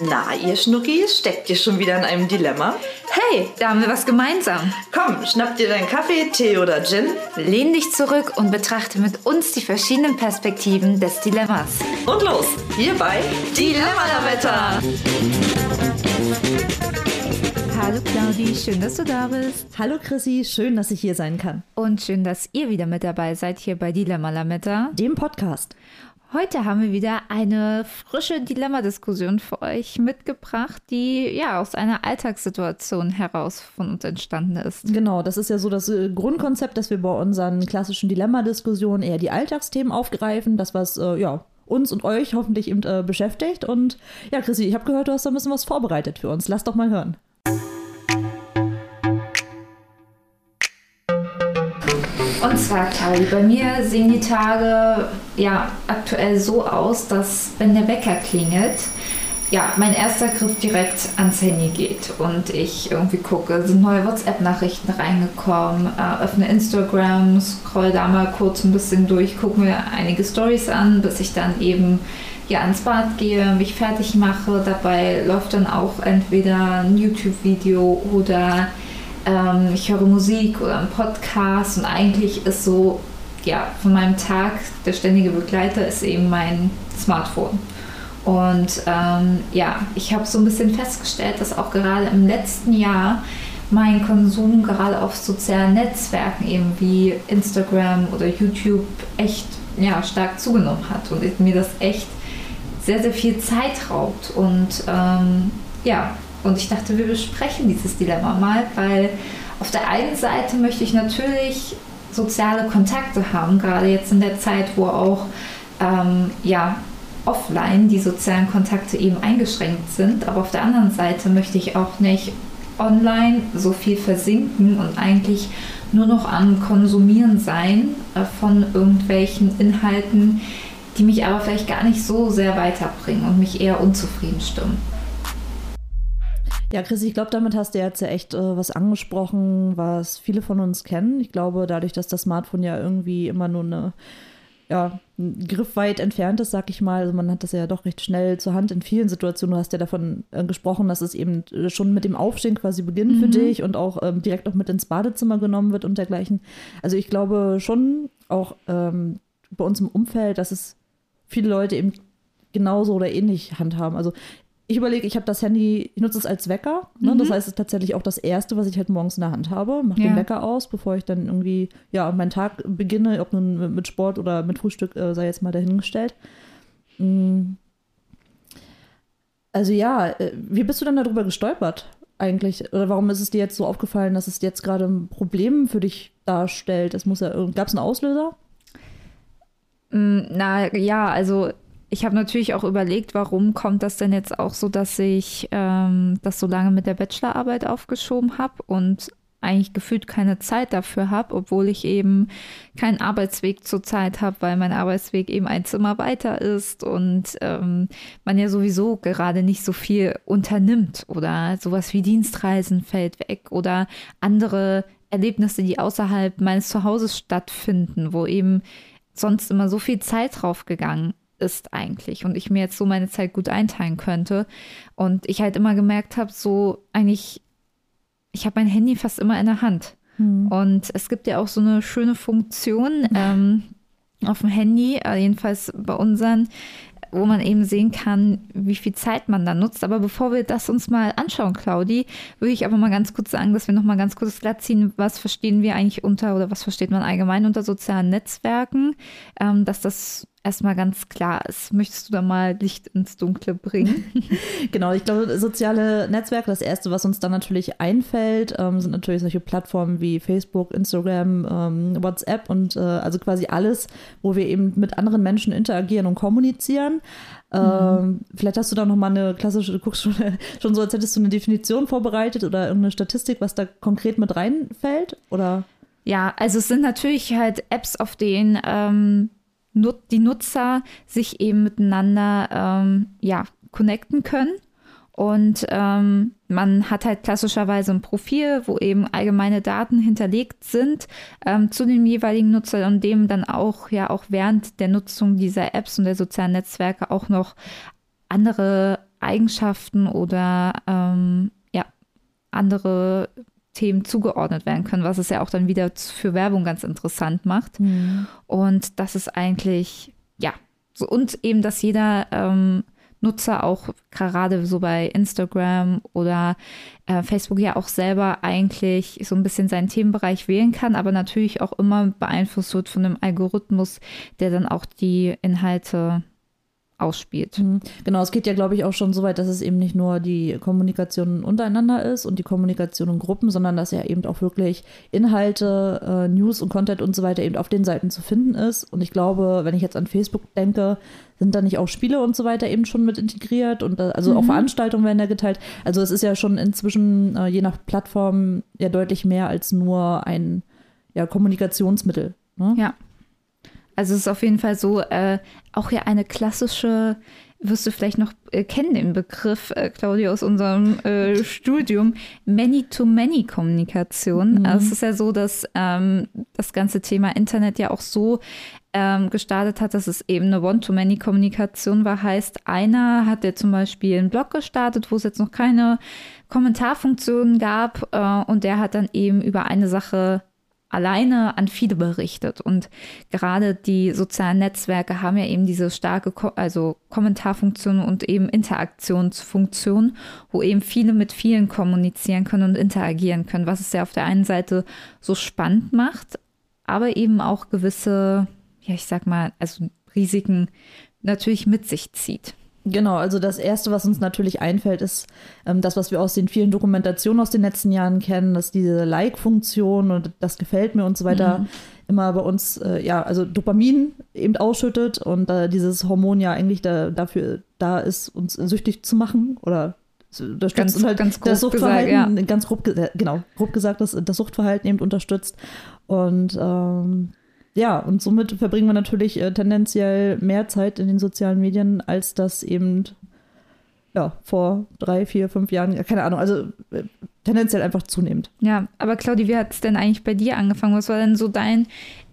Na, ihr Schnuckis, steckt ihr schon wieder in einem Dilemma? Hey, da haben wir was gemeinsam. Komm, schnapp dir deinen Kaffee, Tee oder Gin. Lehn dich zurück und betrachte mit uns die verschiedenen Perspektiven des Dilemmas. Und los, hier bei Dilemma-Wetter. Hallo Claudi, schön, dass du da bist. Hallo Chrissy, schön, dass ich hier sein kann. Und schön, dass ihr wieder mit dabei seid hier bei Dilemma Lametta, dem Podcast. Heute haben wir wieder eine frische Dilemma-Diskussion für euch mitgebracht, die ja aus einer Alltagssituation heraus von uns entstanden ist. Genau, das ist ja so das äh, Grundkonzept, dass wir bei unseren klassischen Dilemma-Diskussionen eher die Alltagsthemen aufgreifen, das was äh, ja uns und euch hoffentlich eben äh, beschäftigt. Und ja, Chrissy, ich habe gehört, du hast da ein bisschen was vorbereitet für uns. Lass doch mal hören. Und zwar, Claudi, bei mir sehen die Tage ja aktuell so aus, dass wenn der Wecker klingelt, ja, mein erster Griff direkt ans Handy geht und ich irgendwie gucke, sind neue WhatsApp-Nachrichten reingekommen, äh, öffne Instagram, scroll da mal kurz ein bisschen durch, gucke mir einige Stories an, bis ich dann eben ja ans Bad gehe, mich fertig mache. Dabei läuft dann auch entweder ein YouTube-Video oder ähm, ich höre Musik oder einen Podcast und eigentlich ist so, ja, von meinem Tag der ständige Begleiter ist eben mein Smartphone. Und ähm, ja, ich habe so ein bisschen festgestellt, dass auch gerade im letzten Jahr mein Konsum gerade auf sozialen Netzwerken eben wie Instagram oder YouTube echt ja, stark zugenommen hat und mir das echt sehr, sehr viel Zeit raubt. Und ähm, ja, und ich dachte, wir besprechen dieses Dilemma mal, weil auf der einen Seite möchte ich natürlich soziale Kontakte haben, gerade jetzt in der Zeit, wo auch ähm, ja, offline die sozialen Kontakte eben eingeschränkt sind. Aber auf der anderen Seite möchte ich auch nicht online so viel versinken und eigentlich nur noch am Konsumieren sein äh, von irgendwelchen Inhalten, die mich aber vielleicht gar nicht so sehr weiterbringen und mich eher unzufrieden stimmen. Ja, Chris, ich glaube, damit hast du jetzt ja echt äh, was angesprochen, was viele von uns kennen. Ich glaube, dadurch, dass das Smartphone ja irgendwie immer nur eine, ja, griffweit entfernt ist, sag ich mal. Also man hat das ja doch recht schnell zur Hand in vielen Situationen. Du hast ja davon äh, gesprochen, dass es eben äh, schon mit dem Aufstehen quasi beginnt mhm. für dich und auch ähm, direkt auch mit ins Badezimmer genommen wird und dergleichen. Also ich glaube schon auch ähm, bei uns im Umfeld, dass es viele Leute eben genauso oder ähnlich handhaben. Also ich überlege, ich habe das Handy, ich nutze es als Wecker. Ne? Mhm. Das heißt, es ist tatsächlich auch das Erste, was ich halt morgens in der Hand habe. Mache ja. den Wecker aus, bevor ich dann irgendwie, ja, meinen Tag beginne, ob nun mit Sport oder mit Frühstück, äh, sei jetzt mal dahingestellt. Mhm. Also ja, äh, wie bist du denn darüber gestolpert eigentlich? Oder warum ist es dir jetzt so aufgefallen, dass es jetzt gerade ein Problem für dich darstellt? Es muss ja, gab es einen Auslöser? Mm, na ja, also ich habe natürlich auch überlegt, warum kommt das denn jetzt auch so, dass ich ähm, das so lange mit der Bachelorarbeit aufgeschoben habe und eigentlich gefühlt keine Zeit dafür habe, obwohl ich eben keinen Arbeitsweg zur Zeit habe, weil mein Arbeitsweg eben ein Zimmer weiter ist und ähm, man ja sowieso gerade nicht so viel unternimmt oder sowas wie Dienstreisen fällt weg oder andere Erlebnisse, die außerhalb meines Zuhauses stattfinden, wo eben sonst immer so viel Zeit drauf gegangen ist eigentlich und ich mir jetzt so meine Zeit gut einteilen könnte. Und ich halt immer gemerkt habe, so eigentlich, ich habe mein Handy fast immer in der Hand. Hm. Und es gibt ja auch so eine schöne Funktion ähm, auf dem Handy, äh, jedenfalls bei unseren, wo man eben sehen kann, wie viel Zeit man da nutzt. Aber bevor wir das uns mal anschauen, Claudi, würde ich aber mal ganz kurz sagen, dass wir noch mal ganz kurz glatt ziehen, was verstehen wir eigentlich unter oder was versteht man allgemein unter sozialen Netzwerken, ähm, dass das erstmal ganz klar ist. Möchtest du da mal Licht ins Dunkle bringen? genau, ich glaube, soziale Netzwerke, das erste, was uns dann natürlich einfällt, ähm, sind natürlich solche Plattformen wie Facebook, Instagram, ähm, WhatsApp und äh, also quasi alles, wo wir eben mit anderen Menschen interagieren und kommunizieren. Mhm. Ähm, vielleicht hast du da noch mal eine klassische, du guckst schon, schon so, als hättest du eine Definition vorbereitet oder irgendeine Statistik, was da konkret mit reinfällt, oder? Ja, also es sind natürlich halt Apps, auf denen ähm, die Nutzer sich eben miteinander ähm, ja, connecten können. Und ähm, man hat halt klassischerweise ein Profil, wo eben allgemeine Daten hinterlegt sind ähm, zu dem jeweiligen Nutzer und dem dann auch ja auch während der Nutzung dieser Apps und der sozialen Netzwerke auch noch andere Eigenschaften oder ähm, ja, andere Themen zugeordnet werden können, was es ja auch dann wieder für Werbung ganz interessant macht. Mhm. Und das ist eigentlich, ja, so, und eben, dass jeder ähm, Nutzer auch gerade so bei Instagram oder äh, Facebook ja auch selber eigentlich so ein bisschen seinen Themenbereich wählen kann, aber natürlich auch immer beeinflusst wird von einem Algorithmus, der dann auch die Inhalte ausspielt. Mhm. Genau, es geht ja, glaube ich, auch schon so weit, dass es eben nicht nur die Kommunikation untereinander ist und die Kommunikation in Gruppen, sondern dass ja eben auch wirklich Inhalte, äh, News und Content und so weiter eben auf den Seiten zu finden ist. Und ich glaube, wenn ich jetzt an Facebook denke, sind da nicht auch Spiele und so weiter eben schon mit integriert und da, also mhm. auch Veranstaltungen werden da geteilt. Also es ist ja schon inzwischen äh, je nach Plattform ja deutlich mehr als nur ein ja, Kommunikationsmittel. Ne? Ja. Also es ist auf jeden Fall so, äh, auch ja eine klassische, wirst du vielleicht noch äh, kennen den Begriff, äh, Claudia, aus unserem äh, Studium, Many-to-Many-Kommunikation. Mhm. Also es ist ja so, dass ähm, das ganze Thema Internet ja auch so ähm, gestartet hat, dass es eben eine One-to-Many-Kommunikation war. Heißt, einer hat ja zum Beispiel einen Blog gestartet, wo es jetzt noch keine Kommentarfunktion gab äh, und der hat dann eben über eine Sache alleine an viele berichtet. Und gerade die sozialen Netzwerke haben ja eben diese starke Ko also Kommentarfunktion und eben Interaktionsfunktion, wo eben viele mit vielen kommunizieren können und interagieren können, was es ja auf der einen Seite so spannend macht, aber eben auch gewisse, ja, ich sag mal, also Risiken natürlich mit sich zieht. Genau, also das Erste, was uns natürlich einfällt, ist ähm, das, was wir aus den vielen Dokumentationen aus den letzten Jahren kennen, dass diese Like-Funktion und das gefällt mir und so weiter mhm. immer bei uns, äh, ja, also Dopamin eben ausschüttet und äh, dieses Hormon ja eigentlich da, dafür da ist, uns süchtig zu machen oder unterstützt ganz, und halt ganz grob das Suchtverhalten, gesagt, ja. ganz grob, genau, grob gesagt, das, das Suchtverhalten eben unterstützt und ähm, ja, und somit verbringen wir natürlich äh, tendenziell mehr Zeit in den sozialen Medien, als das eben ja, vor drei, vier, fünf Jahren, keine Ahnung, also äh, tendenziell einfach zunehmend. Ja, aber Claudi, wie hat es denn eigentlich bei dir angefangen? Was war denn so dein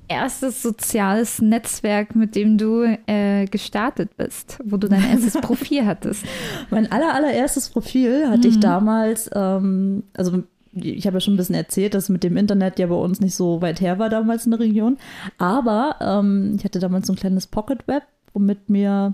erstes soziales Netzwerk, mit dem du äh, gestartet bist, wo du dein erstes Profil hattest? Mein aller, allererstes Profil hatte mhm. ich damals, ähm, also ich habe ja schon ein bisschen erzählt, dass mit dem Internet ja bei uns nicht so weit her war damals in der Region. Aber ähm, ich hatte damals so ein kleines Pocket Web, womit mir.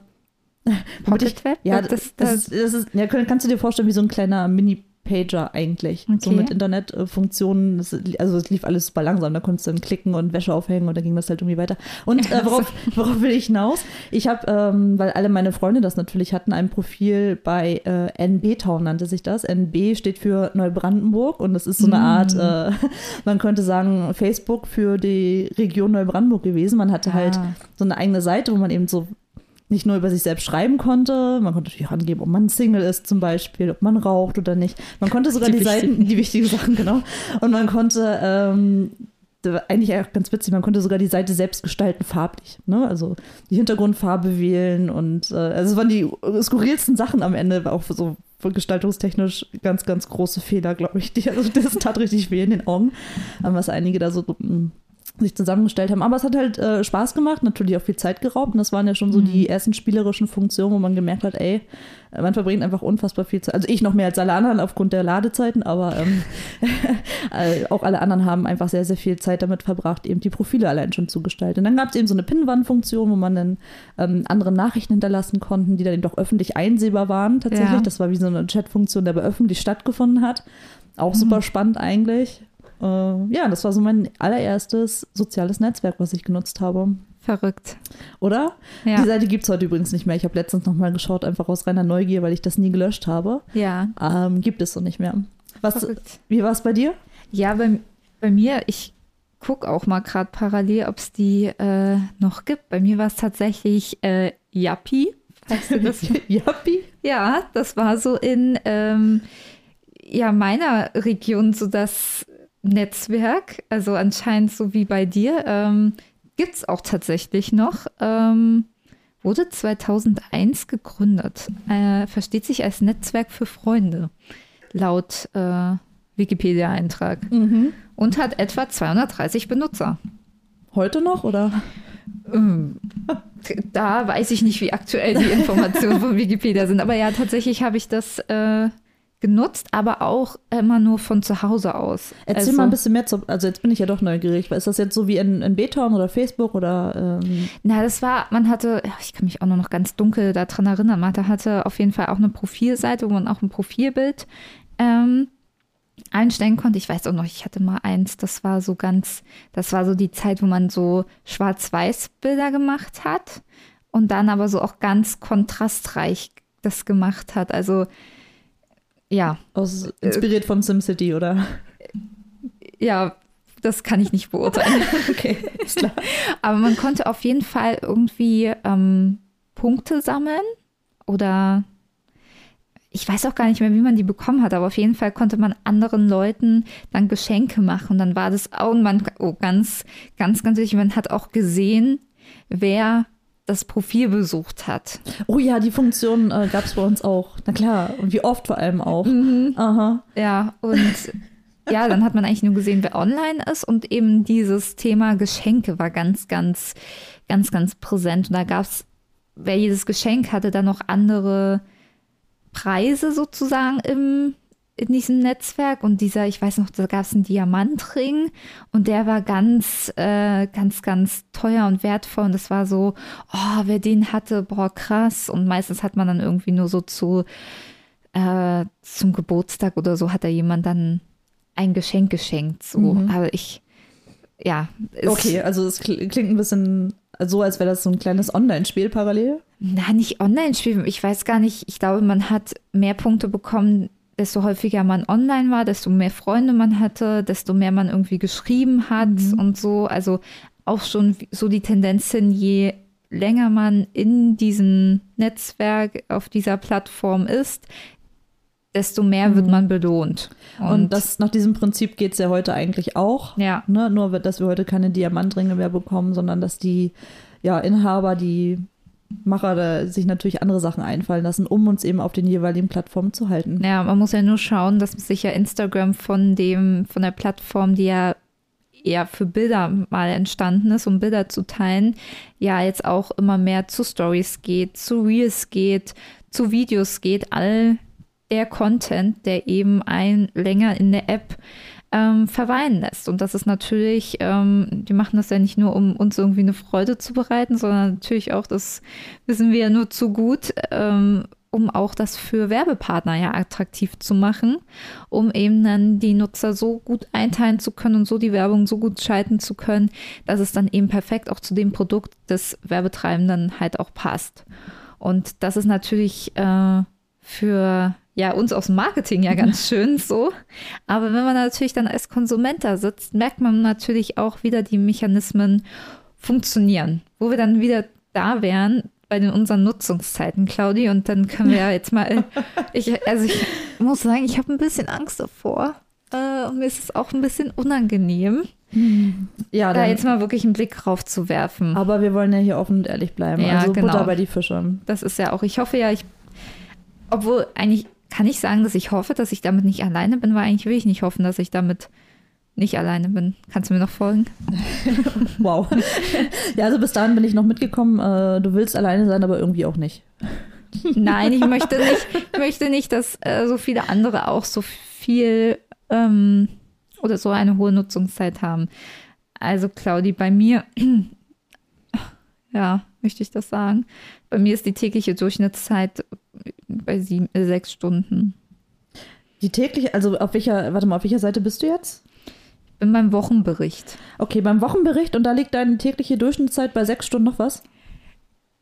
Pocket Web? Ja, das, das, das, ist, das ist, ja, kannst du dir vorstellen, wie so ein kleiner Mini- Pager eigentlich. Okay. So mit Internetfunktionen. Also es lief alles super langsam. Da konntest du dann klicken und Wäsche aufhängen und dann ging das halt irgendwie weiter. Und äh, worauf, worauf will ich hinaus? Ich habe, ähm, weil alle meine Freunde das natürlich hatten, ein Profil bei äh, NB Town nannte sich das. NB steht für Neubrandenburg und das ist so eine mm. Art, äh, man könnte sagen, Facebook für die Region Neubrandenburg gewesen. Man hatte ah. halt so eine eigene Seite, wo man eben so nicht nur über sich selbst schreiben konnte, man konnte natürlich angeben, ob man Single ist zum Beispiel, ob man raucht oder nicht. Man konnte sogar die, die Seiten, die wichtigen Sachen, genau. Und man konnte ähm, eigentlich auch ganz witzig, man konnte sogar die Seite selbst gestalten, farblich. Ne? Also die Hintergrundfarbe wählen und äh, also es waren die skurrilsten Sachen am Ende, auch so gestaltungstechnisch ganz, ganz große Fehler, glaube ich. Die, also das tat richtig weh in den Augen, was einige da so hm, sich zusammengestellt haben. Aber es hat halt äh, Spaß gemacht, natürlich auch viel Zeit geraubt. Und das waren ja schon so mhm. die ersten spielerischen Funktionen, wo man gemerkt hat, ey, man verbringt einfach unfassbar viel Zeit. Also ich noch mehr als alle anderen aufgrund der Ladezeiten, aber ähm, auch alle anderen haben einfach sehr, sehr viel Zeit damit verbracht, eben die Profile allein schon zu gestalten. Und dann gab es eben so eine Pinnwandfunktion, wo man dann ähm, andere Nachrichten hinterlassen konnten, die dann eben doch öffentlich einsehbar waren tatsächlich. Ja. Das war wie so eine Chatfunktion, die aber öffentlich stattgefunden hat. Auch mhm. super spannend eigentlich. Äh, ja, das war so mein allererstes soziales Netzwerk, was ich genutzt habe. Verrückt. Oder? Ja. Die Seite gibt es heute übrigens nicht mehr. Ich habe letztens nochmal geschaut, einfach aus reiner Neugier, weil ich das nie gelöscht habe. Ja. Ähm, gibt es so nicht mehr. Was, wie war es bei dir? Ja, bei, bei mir, ich gucke auch mal gerade parallel, ob es die äh, noch gibt. Bei mir war es tatsächlich äh, Yappi. Weißt du das? Yappi? Ja, das war so in ähm, ja, meiner Region so das Netzwerk, also anscheinend so wie bei dir, ähm, gibt es auch tatsächlich noch. Ähm, wurde 2001 gegründet. Äh, versteht sich als Netzwerk für Freunde, laut äh, Wikipedia-Eintrag. Mhm. Und hat etwa 230 Benutzer. Heute noch oder? Ähm, Da weiß ich nicht, wie aktuell die Informationen von Wikipedia sind. Aber ja, tatsächlich habe ich das äh, genutzt, aber auch immer nur von zu Hause aus. Erzähl also, mal ein bisschen mehr zu, also jetzt bin ich ja doch neugierig. Ist das jetzt so wie in, in Beton oder Facebook oder ähm, Na, das war, man hatte, ich kann mich auch nur noch ganz dunkel daran erinnern, man hatte auf jeden Fall auch eine Profilseite, wo man auch ein Profilbild ähm, einstellen konnte. Ich weiß auch noch, ich hatte mal eins, das war so ganz, das war so die Zeit, wo man so Schwarz-Weiß-Bilder gemacht hat und dann aber so auch ganz kontrastreich das gemacht hat. Also ja, aus, inspiriert von SimCity oder? ja, das kann ich nicht beurteilen. Okay, ist klar. Aber man konnte auf jeden Fall irgendwie ähm, Punkte sammeln oder ich weiß auch gar nicht mehr, wie man die bekommen hat, aber auf jeden Fall konnte man anderen Leuten dann Geschenke machen. Und dann war das man, oh, ganz, ganz, ganz wichtig, man hat auch gesehen, wer das Profil besucht hat. Oh ja, die Funktion äh, gab es bei uns auch. Na klar, und wie oft vor allem auch. Mhm. Aha. Ja, und ja, dann hat man eigentlich nur gesehen, wer online ist und eben dieses Thema Geschenke war ganz, ganz, ganz, ganz präsent. Und da gab es, wer jedes Geschenk hatte, dann noch andere Preise sozusagen im, in diesem Netzwerk. Und dieser, ich weiß noch, da gab es einen Diamantring und der war ganz, äh, ganz, ganz teuer und wertvoll. Und das war so, oh, wer den hatte, boah, krass. Und meistens hat man dann irgendwie nur so zu, äh, zum Geburtstag oder so, hat da jemand dann ein Geschenk geschenkt. So, Mhm. aber ich, ja. Okay, also es kl- klingt ein bisschen so, als wäre das so ein kleines Online-Spiel parallel. Na, nicht Online-Spiel. Ich weiß gar nicht. Ich glaube, man hat mehr Punkte bekommen, desto häufiger man online war, desto mehr Freunde man hatte, desto mehr man irgendwie geschrieben hat und so. Also auch schon so die Tendenz hin, je länger man in diesem Netzwerk auf dieser Plattform ist, desto mehr wird man belohnt. Und, das nach diesem Prinzip geht es ja heute eigentlich auch. ja. Ne? Nur, dass wir heute keine Diamantringe mehr bekommen, sondern dass die ja, Inhaber, die Macher da sich natürlich andere Sachen einfallen lassen, um uns eben auf den jeweiligen Plattformen zu halten. Ja, man muss ja nur schauen, dass sich ja Instagram von dem, von der Plattform, die ja eher für Bilder mal entstanden ist, um Bilder zu teilen, ja jetzt auch immer mehr zu Stories geht, zu Reels geht, zu Videos geht, all der Content, der eben ein länger in der App ähm, verweilen lässt. Und das ist natürlich, ähm, die machen das ja nicht nur, um uns irgendwie eine Freude zu bereiten, sondern natürlich auch, das wissen wir ja nur zu gut, ähm, um auch das für Werbepartner ja attraktiv zu machen, um eben dann die Nutzer so gut einteilen zu können und so die Werbung so gut schalten zu können, dass es dann eben perfekt auch zu dem Produkt des Werbetreibenden halt auch passt. Und das ist natürlich äh, für ja, uns aus dem Marketing ja ganz schön so. Aber wenn man natürlich dann als Konsument da sitzt, merkt man natürlich auch wieder die Mechanismen funktionieren, wo wir dann wieder da wären bei den unseren Nutzungszeiten, Claudi. Und dann können wir ja jetzt mal, ich, also ich muss sagen, ich habe ein bisschen Angst davor. Äh, und mir ist es auch ein bisschen unangenehm, Ja, da jetzt mal wirklich einen Blick drauf zu werfen. aber wir wollen ja hier offen und ehrlich bleiben. Ja, also genau. Butter bei die Fische. Das ist ja auch, ich hoffe ja, ich, obwohl eigentlich kann ich sagen, dass ich hoffe, dass ich damit nicht alleine bin, weil eigentlich will ich nicht hoffen, dass ich damit nicht alleine bin. Kannst du mir noch folgen? Wow. ja, also bis dahin bin ich noch mitgekommen. Äh, du willst alleine sein, aber irgendwie auch nicht. Nein, ich möchte nicht, ich möchte nicht, dass äh, so viele andere auch so viel ähm, oder so eine hohe Nutzungszeit haben. Also Claudi, bei mir, ja, möchte ich das sagen. Bei mir ist die tägliche Durchschnittszeit bei sieben, äh, sechs Stunden. Die tägliche, also auf welcher, warte mal, auf welcher Seite bist du jetzt? Bin beim Wochenbericht. Okay, beim Wochenbericht und da liegt deine tägliche Durchschnittszeit bei sechs Stunden noch was?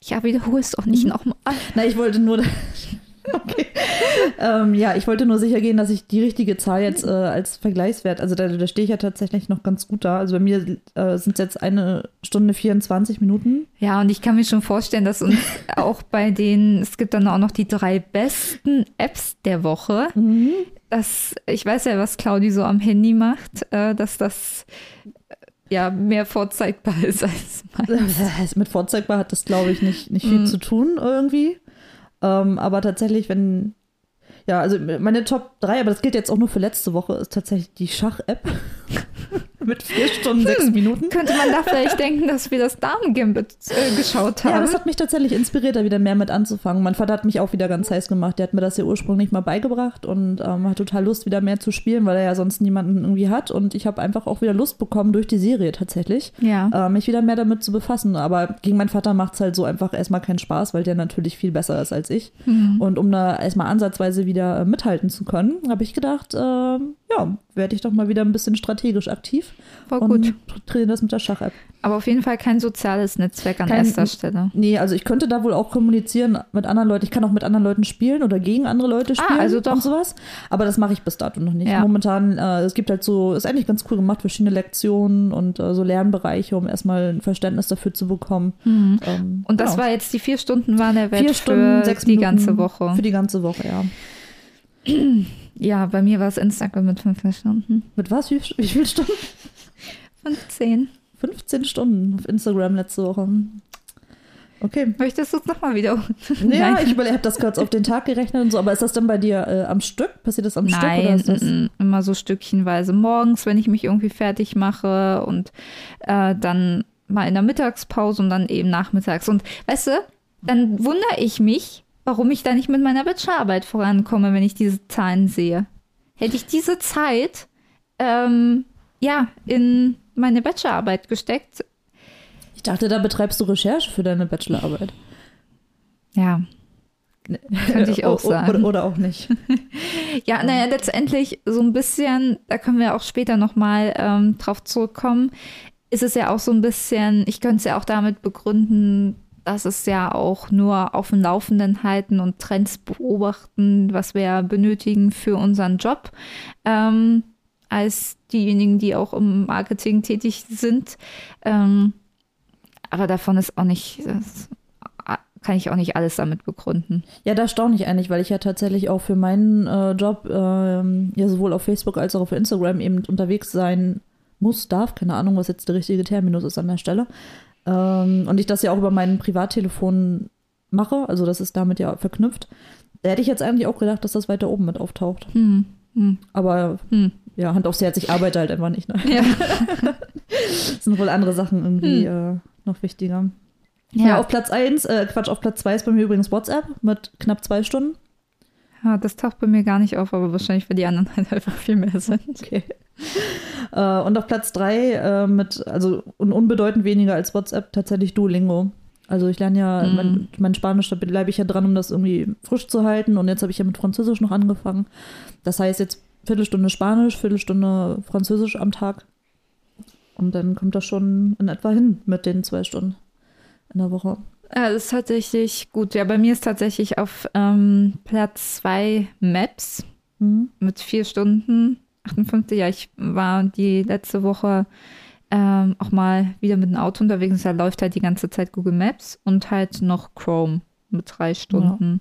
Ja, wiederhole es doch nicht nochmal. Na, ich wollte nur. Okay. ähm, ja, ich wollte nur sicher gehen, dass ich die richtige Zahl jetzt äh, als Vergleichswert, also da, da stehe ich ja tatsächlich noch ganz gut da. Also bei mir äh, sind es jetzt eine Stunde 24 Minuten. Ja, und ich kann mir schon vorstellen, dass uns auch bei den, es gibt dann auch noch die drei besten Apps der Woche. Das, ich weiß ja, was Claudi so am Handy macht, äh, dass das äh, ja mehr vorzeigbar ist als meins. Mit vorzeigbar hat das, glaube ich, nicht, nicht viel Mhm. zu tun irgendwie. Ähm, aber tatsächlich, wenn. Ja, also meine Top 3, aber das gilt jetzt auch nur für letzte Woche, ist tatsächlich die Schach-App. Mit vier Stunden, sechs Minuten. Könnte man da vielleicht denken, dass wir das Damen-Gambit äh, geschaut haben? Ja, das hat mich tatsächlich inspiriert, da wieder mehr mit anzufangen. Mein Vater hat mich auch wieder ganz heiß gemacht. Der hat mir das ja ursprünglich mal beigebracht und ähm, hat total Lust, wieder mehr zu spielen, weil er ja sonst niemanden irgendwie hat. Und ich habe einfach auch wieder Lust bekommen durch die Serie tatsächlich, Ja. äh, mich wieder mehr damit zu befassen. Aber gegen meinen Vater macht es halt so einfach erstmal keinen Spaß, weil der natürlich viel besser ist als ich. Mhm. Und um da erstmal ansatzweise wieder äh, mithalten zu können, habe ich gedacht, ähm, ja, werde ich doch mal wieder ein bisschen strategisch aktiv Voll und gut. trainiere das mit der Schach-App. Aber auf jeden Fall kein soziales Netzwerk an Kein- erster Stelle. Nee, also ich könnte da wohl auch kommunizieren mit anderen Leuten. Ich kann auch mit anderen Leuten spielen oder gegen andere Leute Ah, spielen also doch. und sowas. Aber das mache ich bis dato noch nicht. Ja. Momentan, äh, es gibt halt so, ist eigentlich ganz cool gemacht, verschiedene Lektionen und äh, so Lernbereiche, um erstmal ein Verständnis dafür zu bekommen. Ähm, Mhm. Und das genau. war jetzt die vier Stunden waren der Wert vier Stunden, für sechs die Minuten ganze Woche. Für die ganze Woche, ja. ja, bei mir war es Instagram mit fünf Stunden. Mit was? Wie, wie viele Stunden? 15. 15 Stunden auf Instagram letzte Woche. Okay. Möchtest du es nochmal wiederholen? Ja, Nein. ich habe das kurz auf den Tag gerechnet und so, aber ist das dann bei dir äh, am Stück? Passiert das am Stück Nein, ist das? mm, mm, immer so stückchenweise morgens, wenn ich mich irgendwie fertig mache und äh, dann mal in der Mittagspause und dann eben nachmittags. Und weißt du, dann wundere ich mich, warum ich da nicht mit meiner Bachelorarbeit vorankomme, wenn ich diese Zahlen sehe. Hätte ich diese Zeit ähm, ja in meine Bachelorarbeit gesteckt, Ich dachte, da betreibst du Recherche für deine Bachelorarbeit. ja, könnte ich auch sagen. Oder, oder auch nicht. Ja, naja, letztendlich so ein bisschen, da können wir auch später nochmal ähm, drauf zurückkommen, ist es ja auch so ein bisschen, ich könnte es ja auch damit begründen, dass es ja auch nur auf dem Laufenden halten und Trends beobachten, was wir benötigen für unseren Job, ähm, als diejenigen, die auch im Marketing tätig sind. Ähm, aber davon ist auch nicht, das kann ich auch nicht alles damit begründen. Ja, da staune ich eigentlich, weil ich ja tatsächlich auch für meinen äh, Job ähm, ja sowohl auf Facebook als auch auf Instagram eben unterwegs sein muss, darf. Keine Ahnung, was jetzt der richtige Terminus ist an der Stelle. Ähm, und ich das ja auch über mein Privattelefon mache, also das ist damit ja verknüpft. Da hätte ich jetzt eigentlich auch gedacht, dass das weiter oben mit auftaucht. Hm, hm, Aber hm. ja, Hand aufs Herz, ich arbeite halt einfach nicht. Ne? Ja. sind wohl andere Sachen irgendwie äh, noch wichtiger. Ja, auf Platz 1, äh, Quatsch, auf Platz 2 ist bei mir übrigens WhatsApp mit knapp zwei Stunden. Ja, das taucht bei mir gar nicht auf, aber wahrscheinlich, weil die anderen halt einfach viel mehr sind. Okay. äh, und auf Platz 3 äh, mit, also un unbedeutend weniger als WhatsApp, tatsächlich Duolingo. Also ich lerne ja, Mhm. mein, mein Spanisch, da bleibe ich ja dran, um das irgendwie frisch zu halten. Und jetzt habe ich ja mit Französisch noch angefangen. Das heißt jetzt Viertelstunde Spanisch, Viertelstunde Französisch am Tag. Und dann kommt das schon in etwa hin mit den zwei Stunden in der Woche. Ja, das ist tatsächlich gut. Ja, bei mir ist tatsächlich auf ähm, Platz zwei Maps Mhm. mit vier Stunden 58. Ja, ich war die letzte Woche ähm, auch mal wieder mit dem Auto unterwegs. Da läuft halt die ganze Zeit Google Maps und halt noch Chrome mit drei Stunden.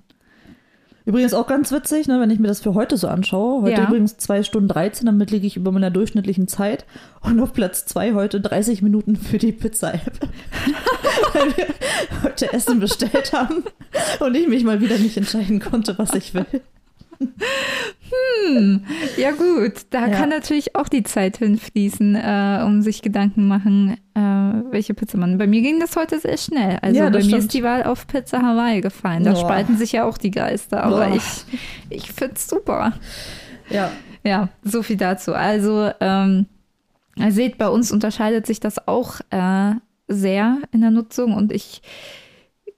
Übrigens auch ganz witzig, ne, wenn ich mir das für heute so anschaue. Heute Ja. übrigens 2 Stunden 13, damit liege ich über meiner durchschnittlichen Zeit. Und auf Platz 2 heute 30 Minuten für die Pizza-App. Weil wir heute Essen bestellt haben und ich mich mal wieder nicht entscheiden konnte, was ich will. Hm, ja gut, da Ja. kann natürlich auch die Zeit hinfließen, äh, um sich Gedanken machen, äh, welche Pizza man. Bei mir ging das heute sehr schnell. Also Ja, bei das mir stimmt. ist die Wahl auf Pizza Hawaii gefallen. Da Boah. spalten sich ja auch die Geister, aber Boah. ich, ich finde es super. Ja. Ja, so viel dazu. Also, ähm, ihr seht, bei uns unterscheidet sich das auch äh, sehr in der Nutzung und ich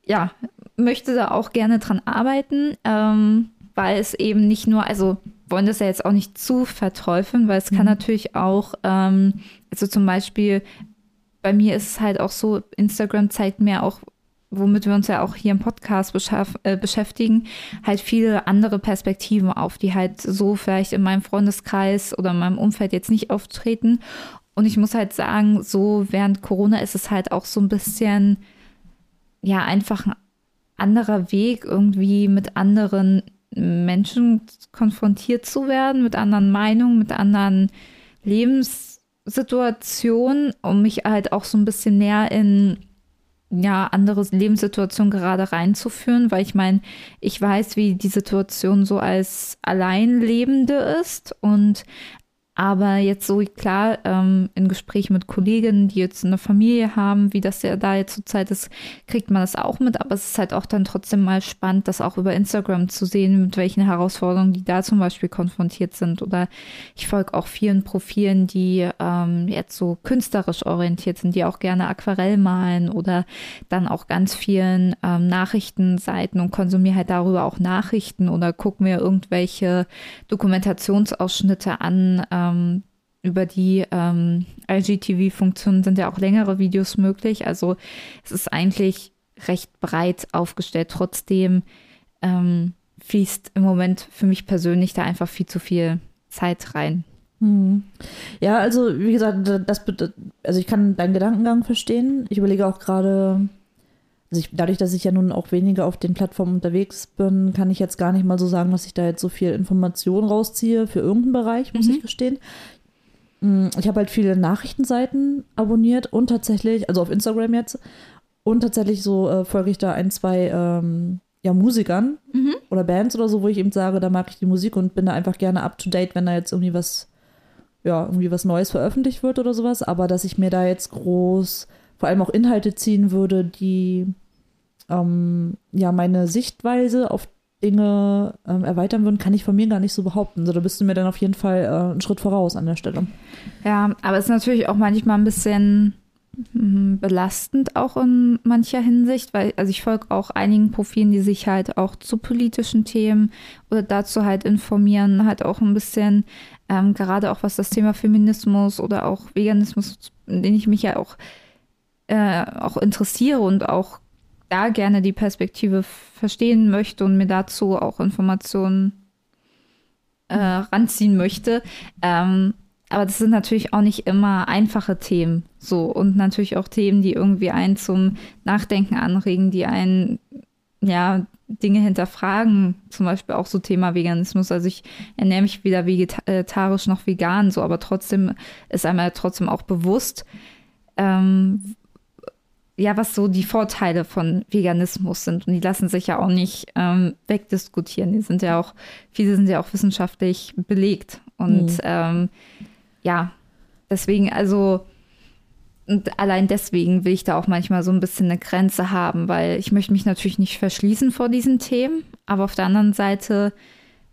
ja, möchte da auch gerne dran arbeiten, ähm, weil es eben nicht nur, also wollen das ja jetzt auch nicht zu verteufeln, weil es kann natürlich auch, ähm, also zum Beispiel, bei mir ist es halt auch so, Instagram zeigt mir auch, womit wir uns ja auch hier im Podcast äh, beschäftigen, halt viele andere Perspektiven auf, die halt so vielleicht in meinem Freundeskreis oder in meinem Umfeld jetzt nicht auftreten. Und ich muss halt sagen, so während Corona ist es halt auch so ein bisschen, ja, einfach ein anderer Weg, irgendwie mit anderen Menschen konfrontiert zu werden, mit anderen Meinungen, mit anderen Lebenssituationen, um mich halt auch so ein bisschen mehr in ja, andere Lebenssituationen gerade reinzuführen, weil ich meine, ich weiß, wie die Situation so als Alleinlebende ist und Aber jetzt so klar, ähm, in Gesprächen mit Kolleginnen, die jetzt eine Familie haben, wie das ja da jetzt zur Zeit ist, kriegt man das auch mit. Aber es ist halt auch dann trotzdem mal spannend, das auch über Instagram zu sehen, mit welchen Herausforderungen die da zum Beispiel konfrontiert sind. Oder ich folge auch vielen Profilen, die ähm, jetzt so künstlerisch orientiert sind, die auch gerne Aquarell malen oder dann auch ganz vielen ähm, Nachrichtenseiten und konsumiere halt darüber auch Nachrichten oder gucke mir irgendwelche Dokumentationsausschnitte an. Ähm, ähm, über die ähm, IGTV-Funktionen sind ja auch längere Videos möglich. Also es ist eigentlich recht breit aufgestellt. Trotzdem ähm, fließt im Moment für mich persönlich da einfach viel zu viel Zeit rein. Hm. Ja, also wie gesagt, das, also ich kann deinen Gedankengang verstehen. Ich überlege auch gerade, also ich, dadurch, dass ich ja nun auch weniger auf den Plattformen unterwegs bin, kann ich jetzt gar nicht mal so sagen, dass ich da jetzt so viel Information rausziehe für irgendeinen Bereich, muss mhm. ich gestehen. Hm, ich habe halt viele Nachrichtenseiten abonniert und tatsächlich, also auf Instagram jetzt, und tatsächlich so äh, folge ich da ein, zwei ähm, ja, Musikern mhm. oder Bands oder so, wo ich eben sage, da mag ich die Musik und bin da einfach gerne up to date, wenn da jetzt irgendwie was, ja, irgendwie was Neues veröffentlicht wird oder sowas. Aber dass ich mir da jetzt groß vor allem auch Inhalte ziehen würde, die ähm, ja meine Sichtweise auf Dinge ähm, erweitern würden, kann ich von mir gar nicht so behaupten. Also da bist du mir dann auf jeden Fall äh, einen Schritt voraus an der Stelle. Ja, aber es ist natürlich auch manchmal ein bisschen hm, belastend auch in mancher Hinsicht, weil also ich folge auch einigen Profilen, die sich halt auch zu politischen Themen oder dazu halt informieren, halt auch ein bisschen ähm, gerade auch was das Thema Feminismus oder auch Veganismus, in den ich mich ja auch äh, auch interessiere und auch da gerne die Perspektive verstehen möchte und mir dazu auch Informationen äh, ranziehen möchte. Ähm, aber das sind natürlich auch nicht immer einfache Themen. So und natürlich auch Themen, die irgendwie einen zum Nachdenken anregen, die einen ja Dinge hinterfragen, zum Beispiel auch so Thema Veganismus. Also ich ernähre mich weder vegetarisch noch vegan, so, aber trotzdem ist einmal trotzdem auch bewusst, ähm, ja, was so die Vorteile von Veganismus sind. Und die lassen sich ja auch nicht ähm, wegdiskutieren. Die sind ja auch, viele sind ja auch wissenschaftlich belegt. Und mhm. ähm, ja, deswegen, also, und allein deswegen will ich da auch manchmal so ein bisschen eine Grenze haben, weil ich möchte mich natürlich nicht verschließen vor diesen Themen. Aber auf der anderen Seite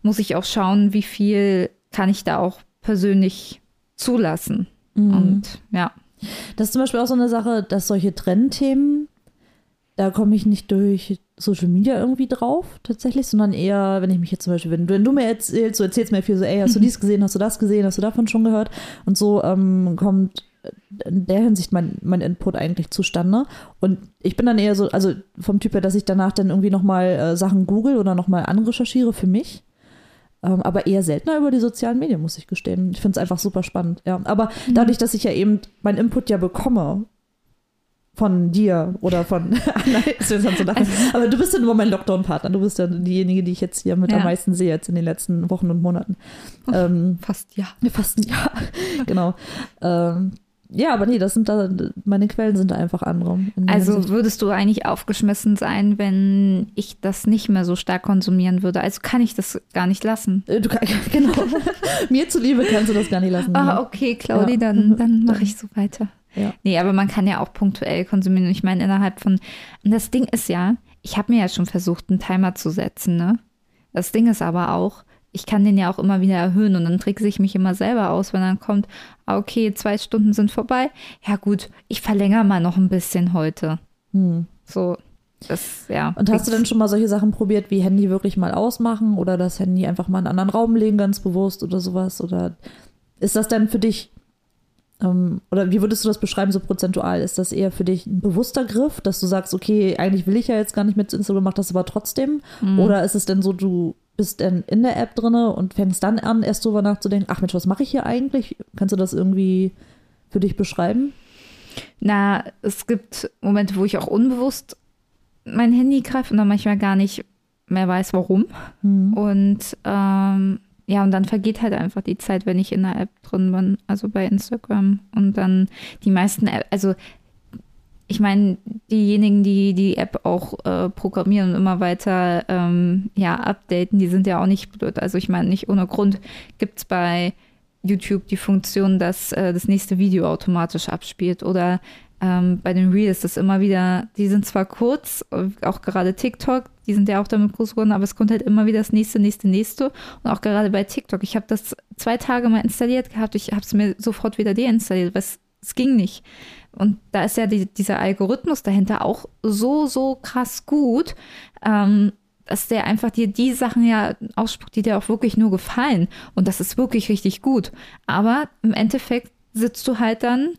muss ich auch schauen, wie viel kann ich da auch persönlich zulassen. Mhm. Und ja. Das ist zum Beispiel auch so eine Sache, dass solche Trendthemen, da komme ich nicht durch Social Media irgendwie drauf, tatsächlich, sondern eher, wenn ich mich jetzt zum Beispiel, wenn, wenn du mir erzählst, du erzählst mir viel so, ey, hast du dies gesehen, hast du das gesehen, hast du davon schon gehört? Und so ähm, kommt in der Hinsicht mein, mein Input eigentlich zustande. Und ich bin dann eher so, also vom Typ her, dass ich danach dann irgendwie nochmal äh, Sachen google oder nochmal anrecherchiere für mich. Ähm, aber eher seltener über die sozialen Medien, muss ich gestehen. Ich finde es einfach super spannend. Ja. Aber mhm. dadurch, dass ich ja eben meinen Input ja bekomme von dir oder von aber du bist ja nur mein Lockdown-Partner. Du bist ja diejenige, die ich jetzt hier mit ja. am meisten sehe jetzt in den letzten Wochen und Monaten. Ähm, fast ja. Fast Jahr, genau. Ähm, ja, aber nee, das sind da, meine Quellen sind da einfach andere. Also würdest du eigentlich aufgeschmissen sein, wenn ich das nicht mehr so stark konsumieren würde? Also kann ich das gar nicht lassen. Äh, du kann, genau. Mir zuliebe kannst du das gar nicht lassen. Ah, okay, Claudi, ja. dann, dann mache ich so weiter. Ja. Nee, aber man kann ja auch punktuell konsumieren. Ich meine, innerhalb von. Und das Ding ist ja, ich habe mir ja schon versucht, einen Timer zu setzen, ne? Das Ding ist aber auch, ich kann den ja auch immer wieder erhöhen und dann trickse ich mich immer selber aus, wenn dann kommt, ah, okay, zwei Stunden sind vorbei. Ja gut, ich verlängere mal noch ein bisschen heute. Hm. So, das, ja. Und hast du denn schon mal solche Sachen probiert, wie Handy wirklich mal ausmachen oder das Handy einfach mal in einen anderen Raum legen, ganz bewusst oder sowas? Oder ist das denn für dich, ähm, oder wie würdest du das beschreiben, so prozentual? Ist das eher für dich ein bewusster Griff, dass du sagst, okay, eigentlich will ich ja jetzt gar nicht mit Instagram, mach das aber trotzdem? Mhm. Oder ist es denn so, du bist dann in der App drin und fängst dann an, erst drüber nachzudenken, ach Mensch, was mache ich hier eigentlich? Kannst du das irgendwie für dich beschreiben? Na, es gibt Momente, wo ich auch unbewusst mein Handy greife und dann manchmal gar nicht mehr weiß, warum. Mhm. Und ähm, ja, und dann vergeht halt einfach die Zeit, wenn ich in der App drin bin, also bei Instagram. Und dann die meisten, App, also ich meine, diejenigen, die die App auch äh, programmieren und immer weiter ähm, ja, updaten, die sind ja auch nicht blöd. Also ich meine, nicht ohne Grund gibt es bei YouTube die Funktion, dass äh, das nächste Video automatisch abspielt oder ähm, bei den Reels das immer wieder, die sind zwar kurz, auch gerade TikTok, die sind ja auch damit groß geworden, aber es kommt halt immer wieder das nächste, nächste, nächste. Und auch gerade bei TikTok. Ich habe das zwei Tage mal installiert gehabt, ich habe es mir sofort wieder deinstalliert, weil es, es ging nicht. Und da ist ja die, dieser Algorithmus dahinter auch so, so krass gut, ähm, dass der einfach dir die Sachen ja ausspuckt, die dir auch wirklich nur gefallen. Und das ist wirklich richtig gut. Aber im Endeffekt sitzt du halt dann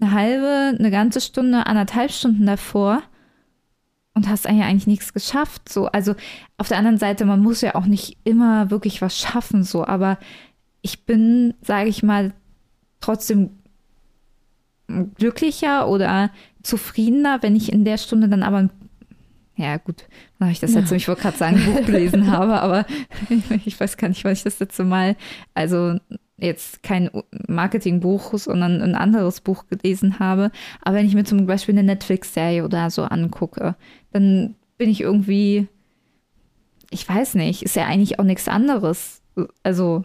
eine halbe, eine ganze Stunde, anderthalb Stunden davor und hast eigentlich nichts geschafft. So, also auf der anderen Seite, man muss ja auch nicht immer wirklich was schaffen, so, aber ich bin, sage ich mal, trotzdem glücklicher oder zufriedener, wenn ich in der Stunde dann aber ja, gut, mache ich das jetzt so. Ich wollte gerade sagen, ein Buch gelesen habe, aber ich weiß gar nicht, was ich das letzte Mal, also jetzt kein Marketingbuch, sondern ein anderes Buch gelesen habe. Aber wenn ich mir zum Beispiel eine Netflix-Serie oder so angucke, dann bin ich irgendwie, ich weiß nicht, ist ja eigentlich auch nichts anderes. Also.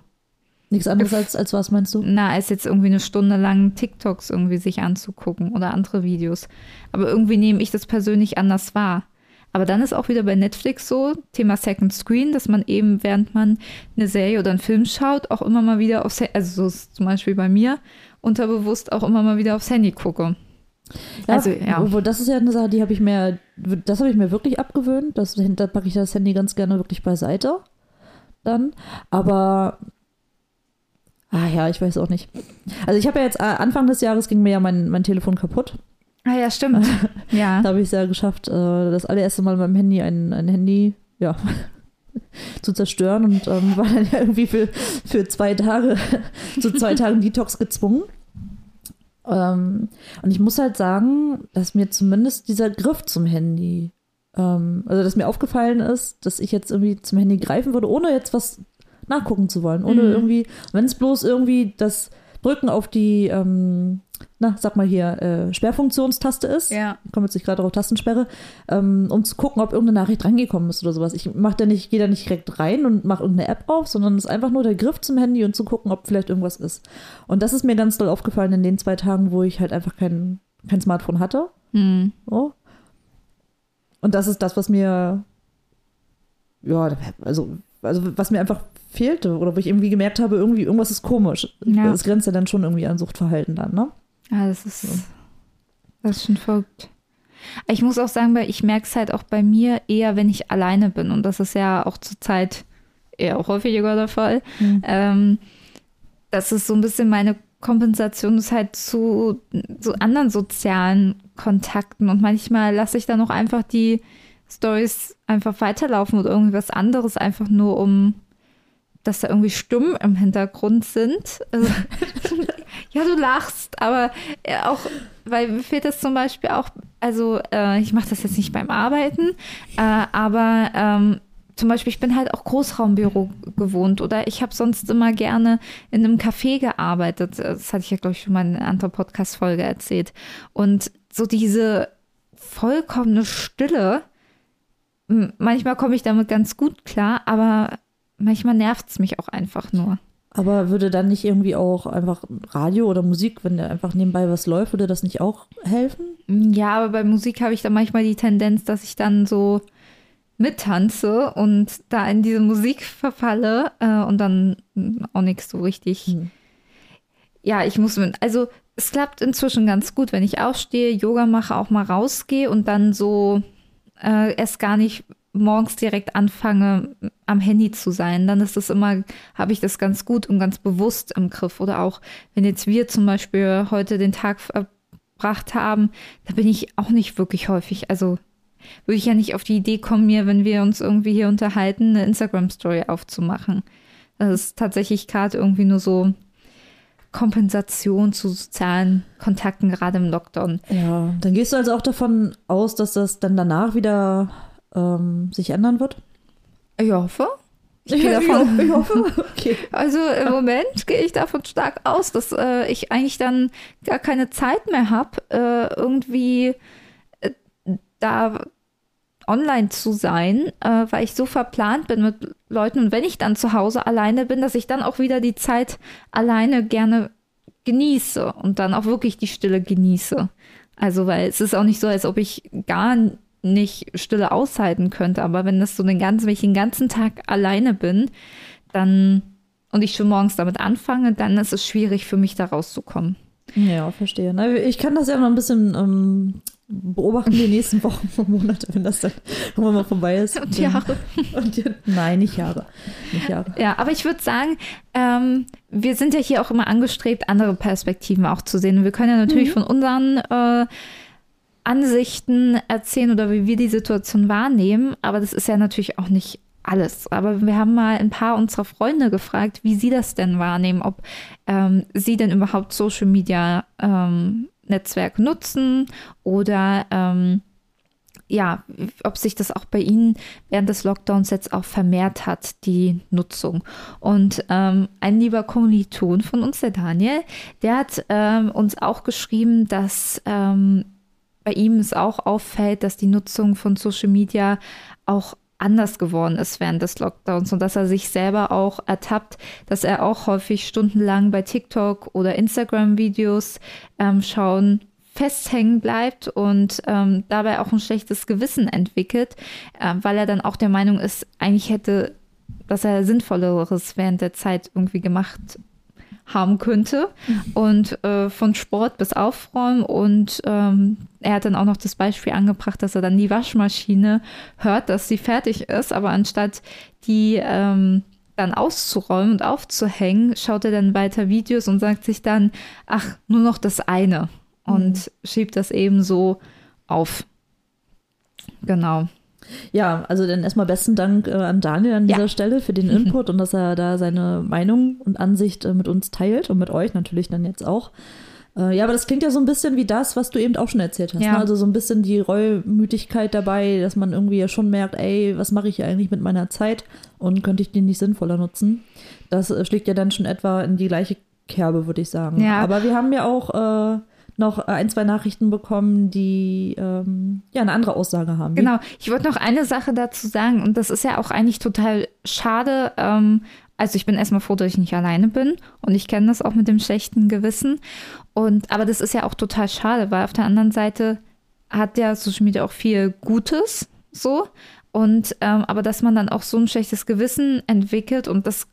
Nichts anderes als, als was meinst du? Na, als jetzt irgendwie eine Stunde lang TikToks irgendwie sich anzugucken oder andere Videos. Aber irgendwie nehme ich das persönlich anders wahr. Aber dann ist auch wieder bei Netflix so, Thema Second Screen, dass man eben, während man eine Serie oder einen Film schaut, auch immer mal wieder aufs Handy, also so ist zum Beispiel bei mir, unterbewusst auch immer mal wieder aufs Handy gucke. Ja, also, ja. Obwohl, das ist ja eine Sache, die habe ich mir, das habe ich mir wirklich abgewöhnt. Das, da packe ich das Handy ganz gerne wirklich beiseite. Dann. Aber Ah ja, ich weiß auch nicht. Also ich habe ja jetzt äh, Anfang des Jahres ging mir ja mein, mein Telefon kaputt. Ah ja, stimmt. ja. da habe ich es ja geschafft, äh, das allererste Mal mit meinem Handy ein, ein Handy, ja, zu zerstören und ähm, war dann ja irgendwie für, für zwei Tage, zu zwei Tagen Detox gezwungen. Ähm, und ich muss halt sagen, dass mir zumindest dieser Griff zum Handy, ähm, also dass mir aufgefallen ist, dass ich jetzt irgendwie zum Handy greifen würde, ohne jetzt was nachgucken zu wollen, ohne mhm. irgendwie, wenn es bloß irgendwie das Drücken auf die, ähm, na, sag mal hier, äh, Sperrfunktionstaste ist. Ja. Ich komme jetzt nicht gerade auf Tastensperre, ähm, um zu gucken, ob irgendeine Nachricht reingekommen ist oder sowas. Ich mach da nicht, gehe da nicht direkt rein und mache irgendeine App auf, sondern es ist einfach nur der Griff zum Handy und zu gucken, ob vielleicht irgendwas ist. Und das ist mir ganz doll aufgefallen in den zwei Tagen, wo ich halt einfach kein, kein Smartphone hatte. Mhm. Oh. Und das ist das, was mir, ja, also, also was mir einfach fehlte oder wo ich irgendwie gemerkt habe, irgendwie irgendwas ist komisch. Ja. Das grenzt ja dann schon irgendwie an Suchtverhalten dann, ne? Ja, das ist, so. das ist schon verrückt. Ich muss auch sagen, ich merke es halt auch bei mir eher, wenn ich alleine bin. Und das ist ja auch zurzeit eher auch häufiger der Fall. Mhm. Ähm, das ist so ein bisschen meine Kompensation ist halt zu, zu anderen sozialen Kontakten. Und manchmal lasse ich dann auch einfach die Stories einfach weiterlaufen oder irgendwas anderes, einfach nur um dass da irgendwie Stimmen im Hintergrund sind. Also, ja, du lachst, aber äh, auch, weil mir fehlt das zum Beispiel auch, also äh, ich mache das jetzt nicht beim Arbeiten, äh, aber ähm, zum Beispiel, ich bin halt auch Großraumbüro gewohnt oder ich habe sonst immer gerne in einem Café gearbeitet. Das hatte ich ja, glaube ich, schon mal in einer anderen Podcast-Folge erzählt. Und so diese vollkommene Stille, manchmal komme ich damit ganz gut klar, aber manchmal nervt es mich auch einfach nur. Aber würde dann nicht irgendwie auch einfach Radio oder Musik, wenn da einfach nebenbei was läuft, würde das nicht auch helfen? Ja, aber bei Musik habe ich dann manchmal die Tendenz, dass ich dann so mittanze und da in diese Musik verfalle äh, und dann auch nichts so richtig. Hm. Ja, ich muss, also es klappt inzwischen ganz gut, wenn ich aufstehe, Yoga mache, auch mal rausgehe und dann so äh, es gar nicht morgens direkt anfange, am Handy zu sein, dann ist das immer, habe ich das ganz gut und ganz bewusst im Griff. Oder auch, wenn jetzt wir zum Beispiel heute den Tag verbracht haben, da bin ich auch nicht wirklich häufig. Also würde ich ja nicht auf die Idee kommen, mir, wenn wir uns irgendwie hier unterhalten, eine Instagram-Story aufzumachen. Das ist tatsächlich gerade irgendwie nur so Kompensation zu sozialen Kontakten, gerade im Lockdown. Ja, dann gehst du also auch davon aus, dass das dann danach wieder ähm, sich ändern wird? Ich hoffe. Ich, gehe davon, ich hoffe. Okay. Also im Moment gehe ich davon stark aus, dass äh, ich eigentlich dann gar keine Zeit mehr habe, äh, irgendwie äh, da online zu sein, äh, weil ich so verplant bin mit Leuten und wenn ich dann zu Hause alleine bin, dass ich dann auch wieder die Zeit alleine gerne genieße und dann auch wirklich die Stille genieße. Also, weil es ist auch nicht so, als ob ich gar nicht Stille aushalten könnte, aber wenn das so den ganzen, wenn ich den ganzen Tag alleine bin, dann und ich schon morgens damit anfange, dann ist es schwierig für mich da rauszukommen. Ja, verstehe. Ich kann das ja noch ein bisschen ähm, beobachten die nächsten Wochen und Monate, wenn das dann irgendwann mal vorbei ist. Und Jahre. Und, nein, nicht Jahre. Nicht Jahre. Ja, aber ich würde sagen, ähm, wir sind ja hier auch immer angestrebt, andere Perspektiven auch zu sehen. Und wir können ja natürlich mhm. von unseren äh, Ansichten erzählen oder wie wir die Situation wahrnehmen, aber das ist ja natürlich auch nicht alles. Aber wir haben mal ein paar unserer Freunde gefragt, wie sie das denn wahrnehmen, ob ähm, sie denn überhaupt Social Media ähm, Netzwerk nutzen oder ähm, ja, ob sich das auch bei Ihnen während des Lockdowns jetzt auch vermehrt hat, die Nutzung. Und ähm, ein lieber Kommiliton von uns, der Daniel, der hat ähm, uns auch geschrieben, dass ähm, bei ihm es auch auffällt, dass die Nutzung von Social Media auch anders geworden ist während des Lockdowns und dass er sich selber auch ertappt, dass er auch häufig stundenlang bei TikTok oder Instagram-Videos ähm, schauen festhängen bleibt und ähm, dabei auch ein schlechtes Gewissen entwickelt, äh, weil er dann auch der Meinung ist, eigentlich hätte, dass er Sinnvolleres während der Zeit irgendwie gemacht haben könnte. Mhm. Und äh, von Sport bis Aufräumen. Und ähm, er hat dann auch noch das Beispiel angebracht, dass er dann die Waschmaschine hört, dass sie fertig ist, aber anstatt die ähm, dann auszuräumen und aufzuhängen, schaut er dann weiter Videos und sagt sich dann, ach, nur noch das eine. Und mhm. schiebt das eben so auf. Genau. Ja, also dann erstmal besten Dank äh, an Daniel an dieser ja. Stelle für den Input und dass er da seine Meinung und Ansicht äh, mit uns teilt und mit euch natürlich dann jetzt auch. Äh, ja, aber das klingt ja so ein bisschen wie das, was du eben auch schon erzählt hast. Ja. Ne? Also so ein bisschen die Reumütigkeit dabei, dass man irgendwie ja schon merkt, ey, was mache ich hier eigentlich mit meiner Zeit und könnte ich die nicht sinnvoller nutzen? Das äh, schlägt ja dann schon etwa in die gleiche Kerbe, würde ich sagen. Ja. Aber wir haben ja auch äh, noch äh, ein, zwei Nachrichten bekommen, die ähm, ja eine andere Aussage haben. Genau. Ich wollte noch eine Sache dazu sagen und das ist ja auch eigentlich total schade. Ähm, also ich bin erstmal froh, dass ich nicht alleine bin und ich kenne das auch mit dem schlechten Gewissen. Und aber das ist ja auch total schade, weil auf der anderen Seite hat ja Social Media auch viel Gutes so. Und ähm, aber dass man dann auch so ein schlechtes Gewissen entwickelt und das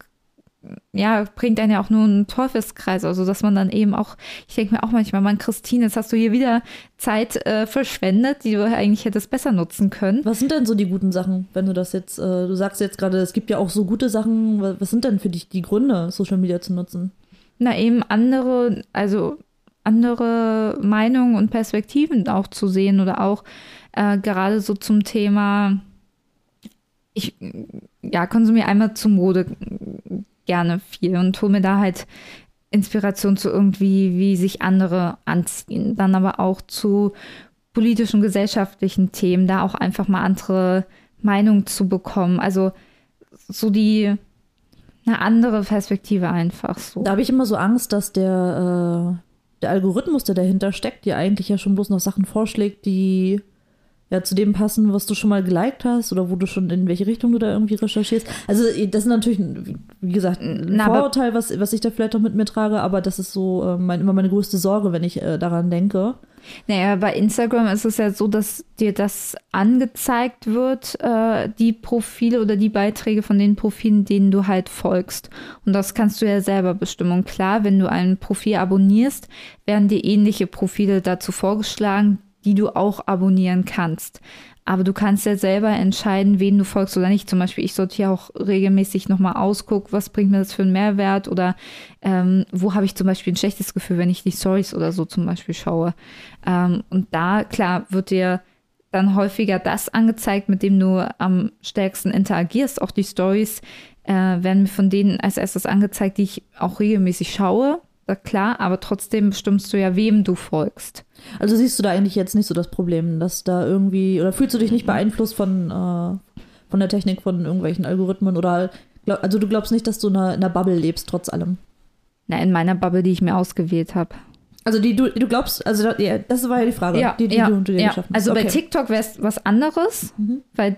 ja, bringt einen ja auch nur einen Teufelskreis, also dass man dann eben auch, ich denke mir auch manchmal, Mann, Christine, jetzt hast du hier wieder Zeit äh, verschwendet, die du eigentlich hättest besser nutzen können. Was sind denn so die guten Sachen, wenn du das jetzt, äh, du sagst jetzt gerade, es gibt ja auch so gute Sachen, was sind denn für dich die Gründe, Social Media zu nutzen? Na, eben andere, also andere Meinungen und Perspektiven auch zu sehen oder auch äh, gerade so zum Thema, ich ja, konsumiere einmal zu Mode gerne viel und hole mir da halt Inspiration zu irgendwie, wie sich andere anziehen. Dann aber auch zu politischen, gesellschaftlichen Themen, da auch einfach mal andere Meinungen zu bekommen. Also so die eine andere Perspektive einfach so. Da habe ich immer so Angst, dass der, äh, der Algorithmus, der dahinter steckt, dir eigentlich ja schon bloß noch Sachen vorschlägt, die ja zu dem passen, was du schon mal geliked hast oder wo du schon in welche Richtung du da irgendwie recherchierst. Also das ist natürlich, wie gesagt, ein Na, Vorurteil, was, was ich da vielleicht auch mit mir trage, aber das ist so äh, mein, immer meine größte Sorge, wenn ich äh, daran denke. Naja, bei Instagram ist es ja so, dass dir das angezeigt wird, äh, die Profile oder die Beiträge von den Profilen, denen du halt folgst. Und das kannst du ja selber bestimmen. Klar, wenn du ein Profil abonnierst, werden dir ähnliche Profile dazu vorgeschlagen, die du auch abonnieren kannst. Aber du kannst ja selber entscheiden, wen du folgst oder nicht. Zum Beispiel, ich sortiere auch regelmäßig nochmal aus, guck, was bringt mir das für einen Mehrwert oder ähm, wo habe ich zum Beispiel ein schlechtes Gefühl, wenn ich die Stories oder so zum Beispiel schaue. Ähm, und da, klar, wird dir dann häufiger das angezeigt, mit dem du am stärksten interagierst. Auch die Stories äh, werden mir von denen als erstes angezeigt, die ich auch regelmäßig schaue klar, aber trotzdem bestimmst du ja, wem du folgst. Also siehst du da eigentlich jetzt nicht so das Problem, dass da irgendwie, oder fühlst du dich nicht beeinflusst von, äh, von der Technik, von irgendwelchen Algorithmen oder, glaub, also du glaubst nicht, dass du in einer, in einer Bubble lebst, trotz allem? Na, in meiner Bubble, die ich mir ausgewählt habe. Also die du, du glaubst, also ja, das war ja die Frage, Ja, die, die ja, du, du dir ja. geschaffen hast. Also bei Okay. TikTok wäre es was anderes, Mhm. weil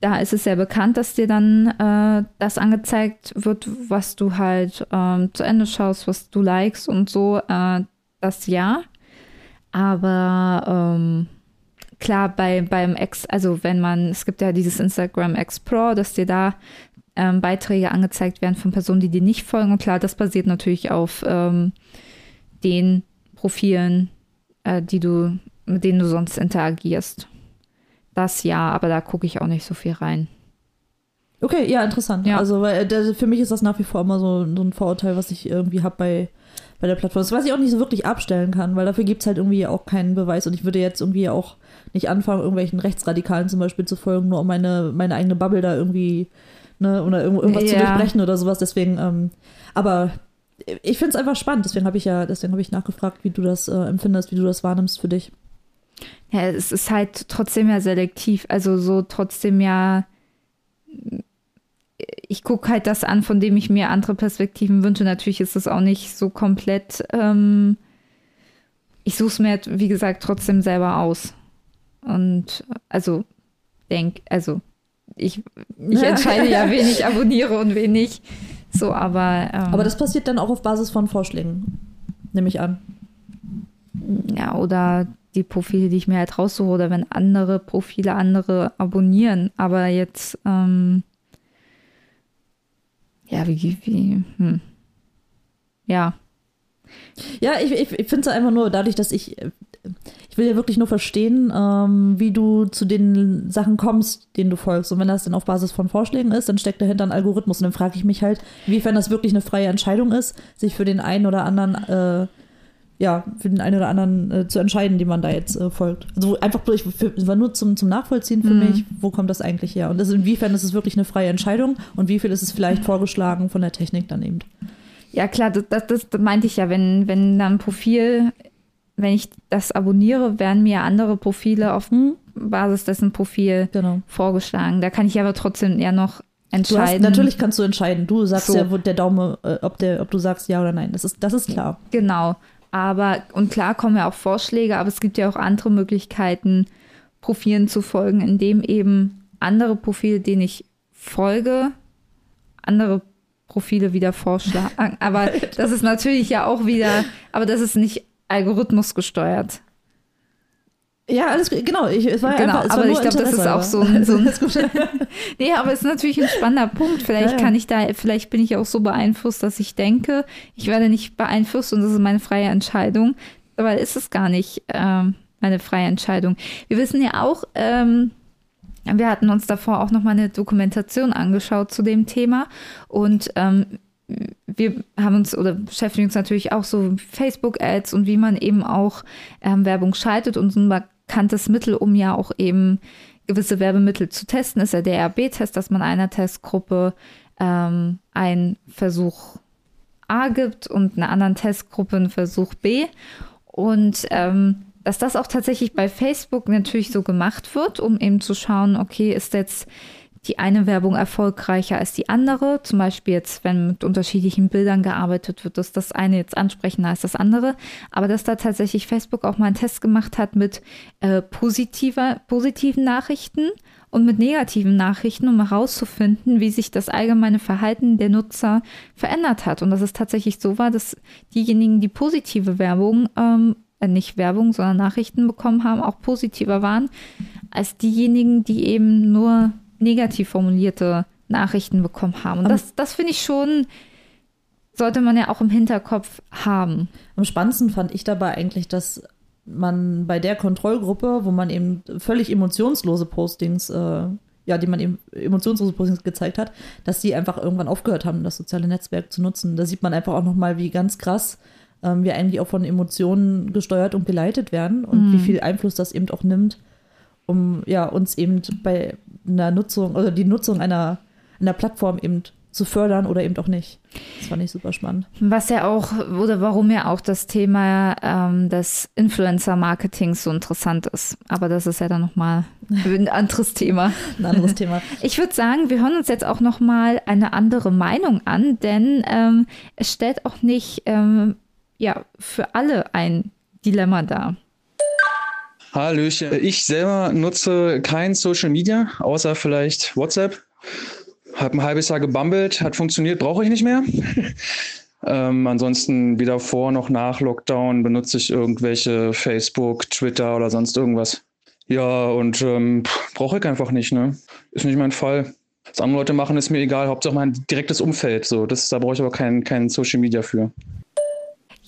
da ist es ja bekannt, dass dir dann äh, das angezeigt wird, was du halt ähm, zu Ende schaust, was du likest und so. Äh, das ja. Aber ähm, klar, bei, beim Ex, also wenn man, es gibt ja dieses Instagram Explore, dass dir da ähm, Beiträge angezeigt werden von Personen, die dir nicht folgen. Und klar, das basiert natürlich auf ähm, den Profilen, äh, die du, mit denen du sonst interagierst. Das ja, aber da gucke ich auch nicht so viel rein. Okay, ja, interessant. Ja. Also weil, äh, das, für mich ist das nach wie vor immer so, so ein Vorurteil, was ich irgendwie habe bei, bei der Plattform. Das, was ich auch nicht so wirklich abstellen kann, weil dafür gibt es halt irgendwie auch keinen Beweis. Und ich würde jetzt irgendwie auch nicht anfangen, irgendwelchen Rechtsradikalen zum Beispiel zu folgen, nur um meine, meine eigene Bubble da irgendwie, ne, oder irgend- irgendwas zu Ja. durchbrechen oder sowas. Deswegen, ähm, aber ich finde es einfach spannend. Deswegen habe ich ja, deswegen habe ich nachgefragt, wie du das äh, empfindest, wie du das wahrnimmst für dich. Ja, es ist halt trotzdem ja selektiv. Also so trotzdem ja. Ich gucke halt das an, von dem ich mir andere Perspektiven wünsche. Natürlich ist es auch nicht so komplett. Ähm, ich suche es mir, halt, wie gesagt, trotzdem selber aus. Und also denk, also ich, ich entscheide ja, wen ich abonniere und wen nicht. So, aber. Ähm, Aber das passiert dann auch auf Basis von Vorschlägen, nehme ich an. Ja, oder die Profile, die ich mir halt raussuche, oder wenn andere Profile andere abonnieren. Aber jetzt, ähm, ja, wie, wie, hm. Ja, Ja, ich, ich, ich finde es einfach nur dadurch, dass ich, ich will ja wirklich nur verstehen, ähm, wie du zu den Sachen kommst, denen du folgst. Und wenn das dann auf Basis von Vorschlägen ist, dann steckt dahinter ein Algorithmus. Und dann frage ich mich halt, inwiefern das wirklich eine freie Entscheidung ist, sich für den einen oder anderen, äh, ja, für den einen oder anderen äh, zu entscheiden, dem man da jetzt äh, folgt. Also einfach durch, für, war nur zum, zum Nachvollziehen für Mhm. mich, wo kommt das eigentlich her? Und das, inwiefern ist es wirklich eine freie Entscheidung und wie viel ist es vielleicht vorgeschlagen von der Technik dann eben? ja klar, das, das, das meinte ich ja, wenn, wenn dann ein Profil, wenn ich das abonniere, werden mir andere Profile auf Hm? Basis dessen Profil Genau. vorgeschlagen. Da kann ich aber trotzdem ja noch Du hast, entscheiden. natürlich kannst du entscheiden. Du sagst So. ja, wo der Daumen, äh, ob, der, ob du sagst ja oder nein. Das ist, das ist klar. Genau. Aber, und klar kommen ja auch Vorschläge, aber es gibt ja auch andere Möglichkeiten, Profilen zu folgen, indem eben andere Profile, denen ich folge, andere Profile wieder vorschlagen. Aber das ist natürlich ja auch wieder, aber das ist nicht Algorithmus gesteuert. Ja, alles. Genau. Ich, es war Genau, einfach, es war aber nur ich glaube, das ist auch so ein, so ein Nee, aber es ist natürlich ein spannender Punkt. Vielleicht Ja, ja. kann ich da, vielleicht bin ich auch so beeinflusst, dass ich denke, ich werde nicht beeinflusst und das ist meine freie Entscheidung. Aber ist es gar nicht ähm, meine freie Entscheidung. Wir wissen ja auch, ähm, wir hatten uns davor auch noch mal eine Dokumentation angeschaut zu dem Thema und ähm, wir haben uns oder beschäftigen uns natürlich auch so Facebook-Ads und wie man eben auch ähm, Werbung schaltet und so ein bekanntes Mittel, um ja auch eben gewisse Werbemittel zu testen, ist ja der RB-Test, dass man einer Testgruppe ähm, einen Versuch A gibt und einer anderen Testgruppe einen Versuch B. Und ähm, dass das auch tatsächlich bei Facebook natürlich so gemacht wird, um eben zu schauen, okay, ist jetzt die eine Werbung erfolgreicher als die andere. Zum Beispiel jetzt, wenn mit unterschiedlichen Bildern gearbeitet wird, ist das eine jetzt ansprechender als das andere. Aber dass da tatsächlich Facebook auch mal einen Test gemacht hat mit äh, positiver, positiven Nachrichten und mit negativen Nachrichten, um herauszufinden, wie sich das allgemeine Verhalten der Nutzer verändert hat. Und dass es tatsächlich so war, dass diejenigen, die positive Werbung, ähm, äh, nicht Werbung, sondern Nachrichten bekommen haben, auch positiver waren, als diejenigen, die eben nur negativ formulierte Nachrichten bekommen haben. Und das, das finde ich schon, sollte man ja auch im Hinterkopf haben. Am spannendsten fand ich dabei eigentlich, dass man bei der Kontrollgruppe, wo man eben völlig emotionslose Postings, äh, ja, die man eben emotionslose Postings gezeigt hat, dass die einfach irgendwann aufgehört haben, das soziale Netzwerk zu nutzen. Da sieht man einfach auch nochmal, wie ganz krass ähm, wir eigentlich auch von Emotionen gesteuert und geleitet werden und wie viel Einfluss das eben auch nimmt, um ja, uns eben bei einer Nutzung oder die Nutzung einer, einer Plattform eben zu fördern oder eben auch nicht. Das fand ich super spannend. Was ja auch, oder warum ja auch das Thema ähm, des Influencer-Marketings so interessant ist. Aber das ist ja dann nochmal ein anderes Thema. Ein anderes Thema. Ich würde sagen, wir hören uns jetzt auch nochmal eine andere Meinung an, denn ähm, es stellt auch nicht ähm, ja für alle ein Dilemma dar. Hallöchen. Ich selber nutze kein Social Media, außer vielleicht WhatsApp. Hab ein halbes Jahr gebummelt, hat funktioniert, brauche ich nicht mehr. ähm, ansonsten weder vor noch nach Lockdown benutze ich irgendwelche Facebook, Twitter oder sonst irgendwas. Ja, und ähm, brauche ich einfach nicht, ne? Ist nicht mein Fall. Was andere Leute machen, ist mir egal. Hauptsache mein direktes Umfeld. So, das, da brauche ich aber kein, kein Social Media für.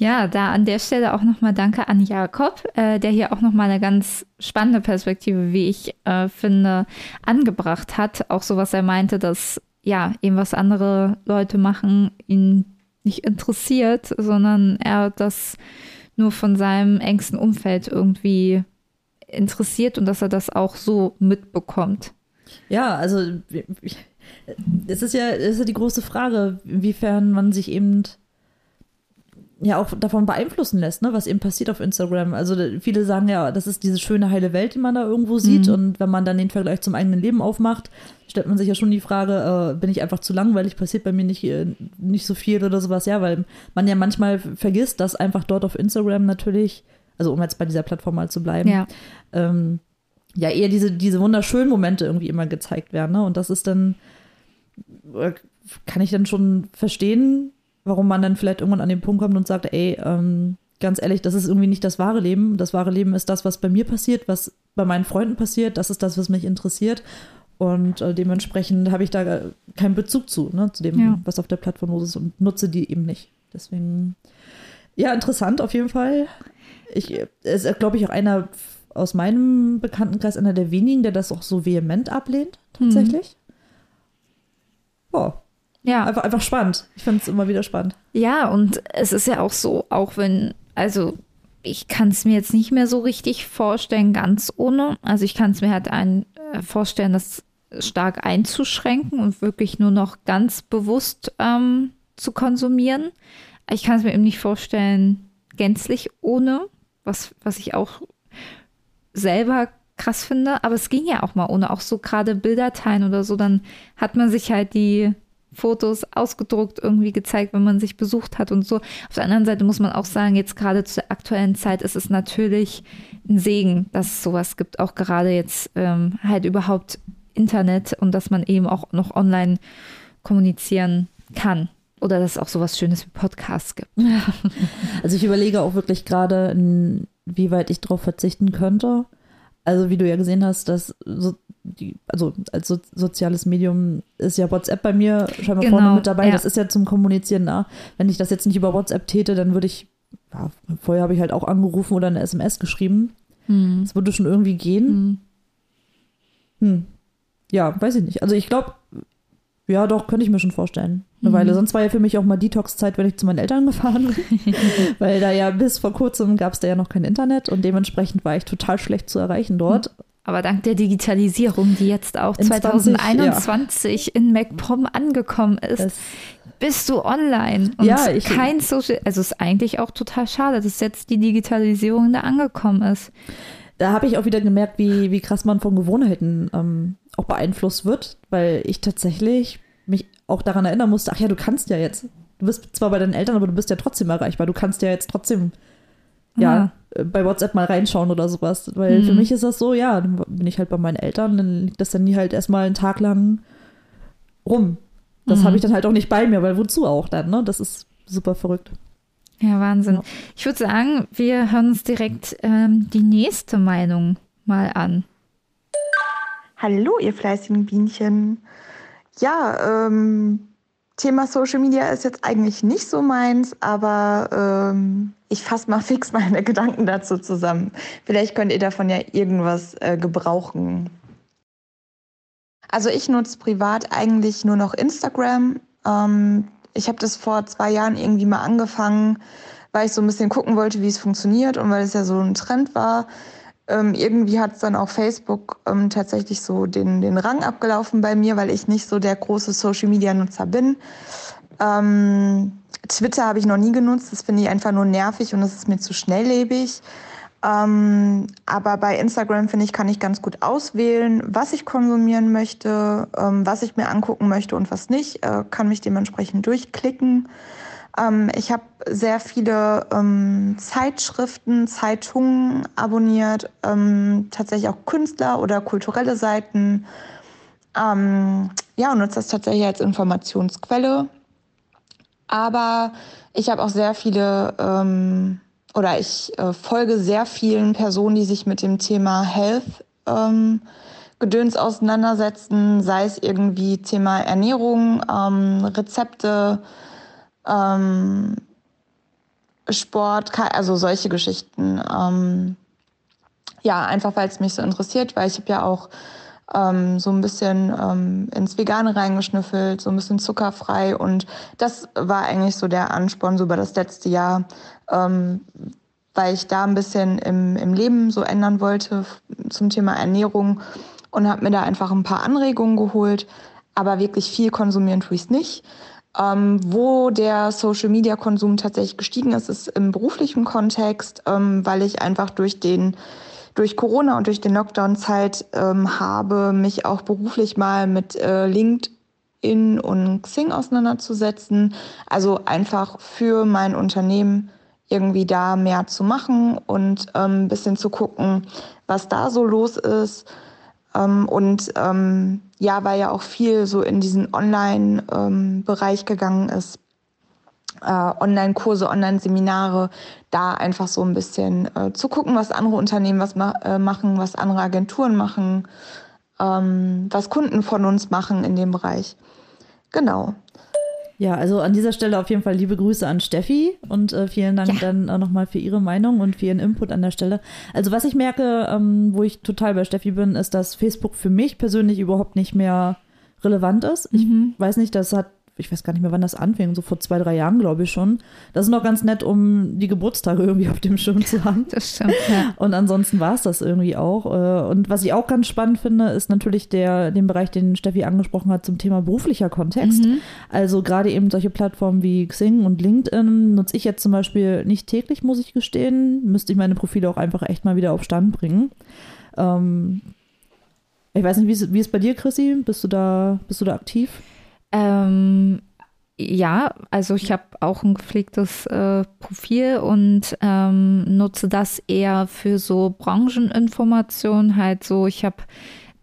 Ja, da an der Stelle auch nochmal Danke an Jakob, äh, der hier auch nochmal eine ganz spannende Perspektive, wie ich äh, finde, angebracht hat. Auch so, was er meinte, dass ja, eben was andere Leute machen, ihn nicht interessiert, sondern er das nur von seinem engsten Umfeld irgendwie interessiert und dass er das auch so mitbekommt. Ja, also es ist ja, es ist ja die große Frage, inwiefern man sich eben ja auch davon beeinflussen lässt, ne, was eben passiert auf Instagram. Also viele sagen ja, das ist diese schöne heile Welt, die man da irgendwo sieht. Mhm. Und wenn man dann den Vergleich zum eigenen Leben aufmacht, stellt man sich ja schon die Frage, äh, bin ich einfach zu langweilig, passiert bei mir nicht, äh, nicht so viel oder sowas. Ja, weil man ja manchmal vergisst, dass einfach dort auf Instagram natürlich, also um jetzt bei dieser Plattform mal zu bleiben, ja, ähm, ja eher diese, diese wunderschönen Momente irgendwie immer gezeigt werden. Ne? Und das ist dann, äh, kann ich dann schon verstehen, warum man dann vielleicht irgendwann an den Punkt kommt und sagt, ey, ähm, ganz ehrlich, das ist irgendwie nicht das wahre Leben. Das wahre Leben ist das, was bei mir passiert, was bei meinen Freunden passiert. Das ist das, was mich interessiert. Und äh, dementsprechend habe ich da keinen Bezug zu, ne, zu dem, ja. was auf der Plattform los ist und nutze die eben nicht. Deswegen, ja, interessant auf jeden Fall. Ich, ist, glaube ich, auch einer aus meinem Bekanntenkreis, einer der wenigen, der das auch so vehement ablehnt, tatsächlich. Mhm. Oh, ja. Einfach, einfach spannend. Ich finde es immer wieder spannend. Ja, und es ist ja auch so, auch wenn, also ich kann es mir jetzt nicht mehr so richtig vorstellen, ganz ohne. Also ich kann es mir halt ein, äh, vorstellen, das stark einzuschränken und wirklich nur noch ganz bewusst ähm, zu konsumieren. Ich kann es mir eben nicht vorstellen, gänzlich ohne, was, was ich auch selber krass finde. Aber es ging ja auch mal ohne, auch so gerade Bilder teilen oder so. Dann hat man sich halt die Fotos ausgedruckt irgendwie gezeigt, wenn man sich besucht hat und so. Auf der anderen Seite muss man auch sagen, jetzt gerade zur aktuellen Zeit ist es natürlich ein Segen, dass es sowas gibt, auch gerade jetzt ähm, halt überhaupt Internet und dass man eben auch noch online kommunizieren kann. Oder dass es auch sowas Schönes wie Podcasts gibt. Also ich überlege auch wirklich gerade, wie weit ich darauf verzichten könnte. Also wie du ja gesehen hast, dass so die, also als so, soziales Medium ist ja WhatsApp bei mir scheinbar genau, vorne mit dabei. Ja. Das ist ja zum Kommunizieren da. Wenn ich das jetzt nicht über WhatsApp täte, dann würde ich, ja, vorher habe ich halt auch angerufen oder eine SMS geschrieben. Hm. Das würde schon irgendwie gehen. Hm. Hm. Ja, weiß ich nicht. Also ich glaube, ja, doch, könnte ich mir schon vorstellen. Eine mhm. Weile. Sonst war ja für mich auch mal Detox-Zeit, wenn ich zu meinen Eltern gefahren bin. Weil da ja bis vor kurzem gab es da ja noch kein Internet und dementsprechend war ich total schlecht zu erreichen dort. Aber dank der Digitalisierung, die jetzt auch in 2021 ja. in MacPom angekommen ist, es bist du online. Und ja, ich, kein Social, also es ist eigentlich auch total schade, dass jetzt die Digitalisierung da angekommen ist. Da habe ich auch wieder gemerkt, wie, wie krass man von Gewohnheiten ähm, auch beeinflusst wird, weil ich tatsächlich mich auch daran erinnern musste, ach ja, du kannst ja jetzt. Du bist zwar bei deinen Eltern, aber du bist ja trotzdem erreichbar. Du kannst ja jetzt trotzdem ja, bei WhatsApp mal reinschauen oder sowas. Weil mhm. für mich ist das so, ja, dann bin ich halt bei meinen Eltern, dann liegt das dann nie halt erstmal einen Tag lang rum. Das mhm. habe ich dann halt auch nicht bei mir, weil wozu auch dann, ne? Das ist super verrückt. Ja, Wahnsinn. Ja. Ich würde sagen, wir hören uns direkt ähm, die nächste Meinung mal an. Hallo, ihr fleißigen Bienchen. Ja, ähm, Thema Social Media ist jetzt eigentlich nicht so meins, aber ähm, ich fasse mal fix meine Gedanken dazu zusammen. Vielleicht könnt ihr davon ja irgendwas äh, gebrauchen. Also ich nutze privat eigentlich nur noch Instagram. Ähm, ich habe das vor zwei Jahren irgendwie mal angefangen, weil ich so ein bisschen gucken wollte, wie es funktioniert und weil es ja so ein Trend war. Ähm, irgendwie hat es dann auch Facebook ähm, tatsächlich so den, den Rang abgelaufen bei mir, weil ich nicht so der große Social-Media-Nutzer bin. Ähm, Twitter habe ich noch nie genutzt, das finde ich einfach nur nervig und das ist mir zu schnelllebig. Ähm, aber bei Instagram finde ich, kann ich ganz gut auswählen, was ich konsumieren möchte, ähm, was ich mir angucken möchte und was nicht. Äh, kann mich dementsprechend durchklicken. Ähm, ich habe sehr viele ähm, Zeitschriften, Zeitungen abonniert, ähm, tatsächlich auch Künstler oder kulturelle Seiten. Ähm, ja, und nutze das tatsächlich als Informationsquelle. Aber ich habe auch sehr viele ähm, oder ich äh, folge sehr vielen Personen, die sich mit dem Thema Health ähm, Gedöns auseinandersetzen, sei es irgendwie Thema Ernährung, ähm, Rezepte, ähm, Sport, also solche Geschichten. Ähm, ja, einfach weil es mich so interessiert, weil ich habe ja auch ähm, so ein bisschen ähm, ins Vegane reingeschnüffelt, so ein bisschen zuckerfrei und das war eigentlich so der Ansporn so über das letzte Jahr, ähm, weil ich da ein bisschen im, im Leben so ändern wollte zum Thema Ernährung und habe mir da einfach ein paar Anregungen geholt, aber wirklich viel konsumieren tue ich es nicht. Ähm, wo der Social-Media-Konsum tatsächlich gestiegen ist, ist im beruflichen Kontext, ähm, weil ich einfach durch den durch Corona und durch den Lockdown-Zeit ähm, habe mich auch beruflich mal mit äh, LinkedIn und Xing auseinanderzusetzen. Also einfach für mein Unternehmen irgendwie da mehr zu machen und ähm, ein bisschen zu gucken, was da so los ist. Ähm, und ähm, ja, weil ja auch viel so in diesen Online-Bereich ähm, gegangen ist, Online-Kurse, Online-Seminare, da einfach so ein bisschen äh, zu gucken, was andere Unternehmen was ma äh, machen, was andere Agenturen machen, ähm, was Kunden von uns machen in dem Bereich. Genau. Ja, also an dieser Stelle auf jeden Fall liebe Grüße an Steffi und äh, vielen Dank ja. dann äh, nochmal für ihre Meinung und für ihren Input an der Stelle. Also was ich merke, ähm, wo ich total bei Steffi bin, ist, dass Facebook für mich persönlich überhaupt nicht mehr relevant ist. Ich mhm. weiß nicht, das hat ich weiß gar nicht mehr, wann das anfing, so vor zwei, drei Jahren, glaube ich schon. Das ist noch ganz nett, um die Geburtstage irgendwie auf dem Schirm zu haben. Das stimmt, ja. Und ansonsten war es das irgendwie auch. Äh, und was ich auch ganz spannend finde, ist natürlich der, den Bereich, den Steffi angesprochen hat zum Thema beruflicher Kontext. Mhm. Also gerade eben solche Plattformen wie Xing und LinkedIn nutze ich jetzt zum Beispiel nicht täglich, muss ich gestehen. Müsste ich meine Profile auch einfach echt mal wieder auf Stand bringen. Ähm, ich weiß nicht, wie ist, wie ist bei dir, Chrissy? Bist du da, bist du da aktiv? Ähm, ja, also ich habe auch ein gepflegtes äh, Profil und ähm, nutze das eher für so Brancheninformationen. Halt so, ich habe,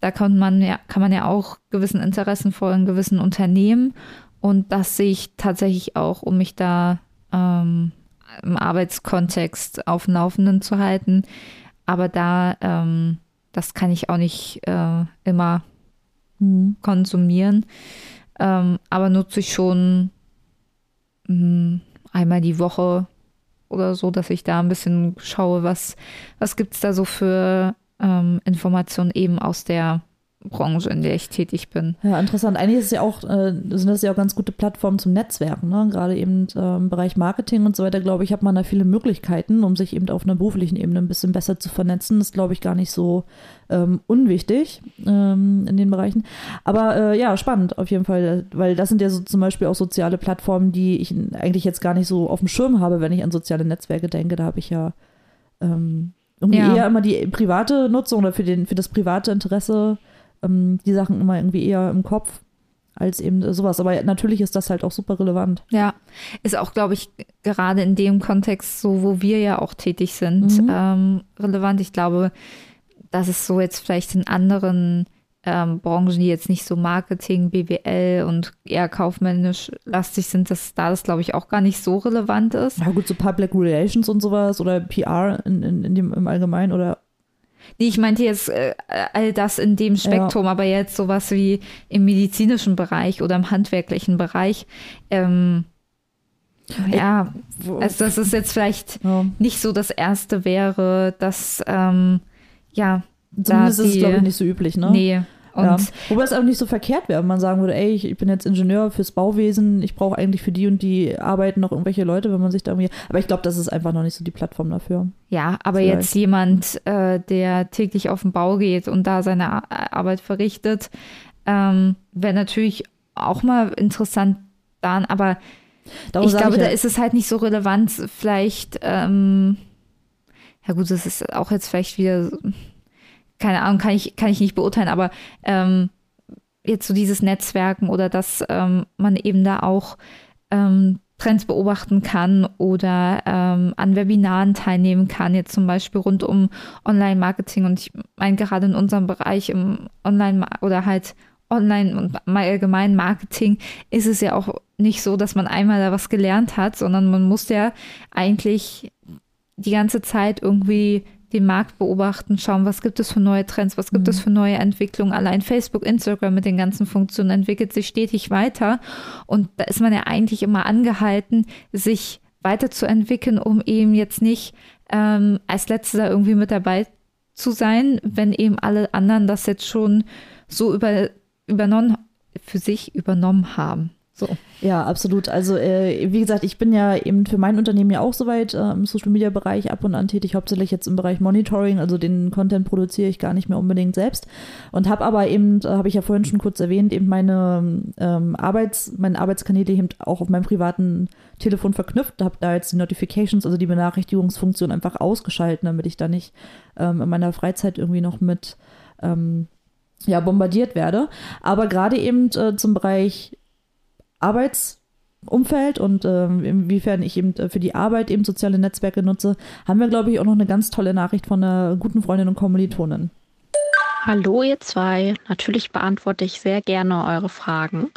da kann man ja, kann man ja auch gewissen Interessen folgen, gewissen Unternehmen. Und das sehe ich tatsächlich auch, um mich da ähm, im Arbeitskontext auf dem Laufenden zu halten. Aber da, ähm, das kann ich auch nicht äh, immer mhm. konsumieren. Ähm, aber nutze ich schon mh, hm, einmal die Woche oder so, dass ich da ein bisschen schaue, was, was gibt es da so für ähm, Informationen eben aus der Branche, in der ich tätig bin. Ja, interessant. Eigentlich ist ja auch, äh, sind das ja auch ganz gute Plattformen zum Netzwerken. Ne? Gerade eben äh, im Bereich Marketing und so weiter, glaube ich, hat man da viele Möglichkeiten, um sich eben auf einer beruflichen Ebene ein bisschen besser zu vernetzen. Das ist, glaube ich, gar nicht so ähm, unwichtig ähm, in den Bereichen. Aber äh, ja, spannend auf jeden Fall, weil das sind ja so zum Beispiel auch soziale Plattformen, die ich eigentlich jetzt gar nicht so auf dem Schirm habe, wenn ich an soziale Netzwerke denke. Da habe ich ja ähm, irgendwie ja. eher immer die private Nutzung oder für, den, für das private Interesse ähm, die Sachen immer irgendwie eher im Kopf als eben sowas. Aber natürlich ist das halt auch super relevant. Ja, ist auch, glaube ich, gerade in dem Kontext, so wo wir ja auch tätig sind, mhm. ähm, relevant. Ich glaube, dass es so jetzt vielleicht in anderen ähm, Branchen, die jetzt nicht so Marketing, BWL und eher kaufmännisch lastig sind, dass da das, glaube ich, auch gar nicht so relevant ist. Ja gut, so Public Relations und sowas oder PR in, in, in dem, im Allgemeinen oder Nee, ich meinte jetzt äh, all das in dem Spektrum, ja. aber jetzt sowas wie im medizinischen Bereich oder im handwerklichen Bereich. Ähm, ja, also dass es jetzt vielleicht ja. nicht so das Erste wäre, dass, ähm, ja. Zumindest da ist es, glaube ich, nicht so üblich, ne? Nee. Ja. Wobei es auch nicht so verkehrt wäre, wenn man sagen würde, ey, ich, ich bin jetzt Ingenieur fürs Bauwesen, ich brauche eigentlich für die und die Arbeiten noch irgendwelche Leute, wenn man sich da irgendwie. Aber ich glaube, das ist einfach noch nicht so die Plattform dafür. Ja, aber Vielleicht. jetzt jemand, äh, der täglich auf den Bau geht und da seine Arbeit verrichtet, ähm, wäre natürlich auch mal interessant dann, aber Darum ich glaube, ich ja, da ist es halt nicht so relevant, vielleicht, ähm, ja gut, das ist auch jetzt vielleicht wieder keine Ahnung, kann ich, kann ich nicht beurteilen, aber ähm, jetzt so dieses Netzwerken oder dass ähm, man eben da auch ähm, Trends beobachten kann oder ähm, an Webinaren teilnehmen kann, jetzt zum Beispiel rund um Online-Marketing. Und ich meine, gerade in unserem Bereich im Online- oder halt Online- und allgemein Marketing ist es ja auch nicht so, dass man einmal da was gelernt hat, sondern man muss ja eigentlich die ganze Zeit irgendwie den Markt beobachten, schauen, was gibt es für neue Trends, was gibt mhm. es für neue Entwicklungen. Allein Facebook, Instagram mit den ganzen Funktionen entwickelt sich stetig weiter. Und da ist man ja eigentlich immer angehalten, sich weiterzuentwickeln, um eben jetzt nicht ähm, als Letzter irgendwie mit dabei zu sein, wenn eben alle anderen das jetzt schon so über, übernommen, für sich übernommen haben. So. Ja, absolut. Also äh, wie gesagt, ich bin ja eben für mein Unternehmen ja auch soweit äh, im Social Media Bereich ab und an tätig, hauptsächlich jetzt im Bereich Monitoring, also den Content produziere ich gar nicht mehr unbedingt selbst und habe aber eben, äh, habe ich ja vorhin schon kurz erwähnt, eben meine ähm, Arbeits, meine Arbeitskanäle eben auch auf meinem privaten Telefon verknüpft, habe da jetzt die Notifications, also die Benachrichtigungsfunktion einfach ausgeschalten, damit ich da nicht ähm, in meiner Freizeit irgendwie noch mit ähm, ja, bombardiert werde. Aber gerade eben äh, zum Bereich Arbeitsumfeld und ähm, inwiefern ich eben äh, für die Arbeit eben soziale Netzwerke nutze, haben wir, glaube ich, auch noch eine ganz tolle Nachricht von einer guten Freundin und Kommilitonin. Hallo ihr zwei, natürlich beantworte ich sehr gerne eure Fragen.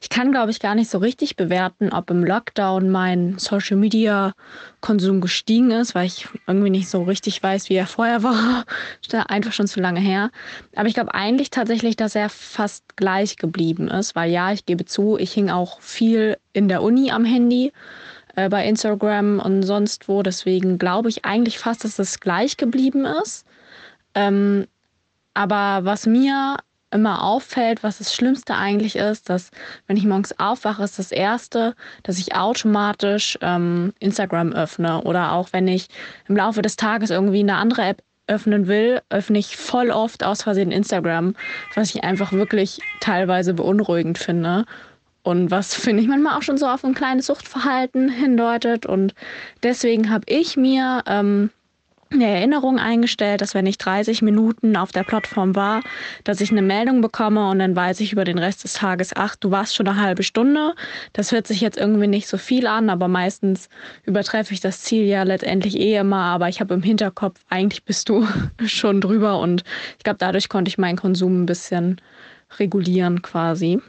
Ich kann, glaube ich, gar nicht so richtig bewerten, ob im Lockdown mein Social-Media-Konsum gestiegen ist, weil ich irgendwie nicht so richtig weiß, wie er vorher war. Einfach schon zu lange her. Aber ich glaube eigentlich tatsächlich, dass er fast gleich geblieben ist, weil ja, ich gebe zu, ich hing auch viel in der Uni am Handy äh, bei Instagram und sonst wo. Deswegen glaube ich eigentlich fast, dass es gleich geblieben ist. Ähm, aber was mir immer auffällt, was das Schlimmste eigentlich ist, dass wenn ich morgens aufwache, ist das Erste, dass ich automatisch ähm, Instagram öffne. Oder auch wenn ich im Laufe des Tages irgendwie eine andere App öffnen will, öffne ich voll oft aus Versehen Instagram, was ich einfach wirklich teilweise beunruhigend finde. Und was finde ich manchmal auch schon so auf ein kleines Suchtverhalten hindeutet. Und deswegen habe ich mir ähm, eine Erinnerung eingestellt, dass wenn ich 30 Minuten auf der Plattform war, dass ich eine Meldung bekomme und dann weiß ich über den Rest des Tages, ach, du warst schon eine halbe Stunde. Das hört sich jetzt irgendwie nicht so viel an, aber meistens übertreffe ich das Ziel ja letztendlich eh immer, aber ich habe im Hinterkopf, eigentlich bist du schon drüber und ich glaube, dadurch konnte ich meinen Konsum ein bisschen regulieren quasi.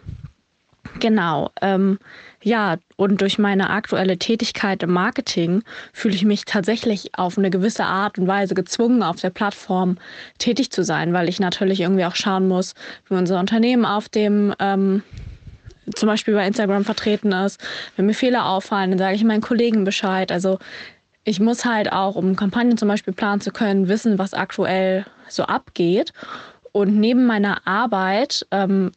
Genau. Ähm, ja, und durch meine aktuelle Tätigkeit im Marketing fühle ich mich tatsächlich auf eine gewisse Art und Weise gezwungen, auf der Plattform tätig zu sein, weil ich natürlich irgendwie auch schauen muss, wie unser Unternehmen auf dem ähm, zum Beispiel bei Instagram vertreten ist. Wenn mir Fehler auffallen, dann sage ich meinen Kollegen Bescheid. Also ich muss halt auch, um Kampagnen zum Beispiel planen zu können, wissen, was aktuell so abgeht. Und neben meiner Arbeit ähm,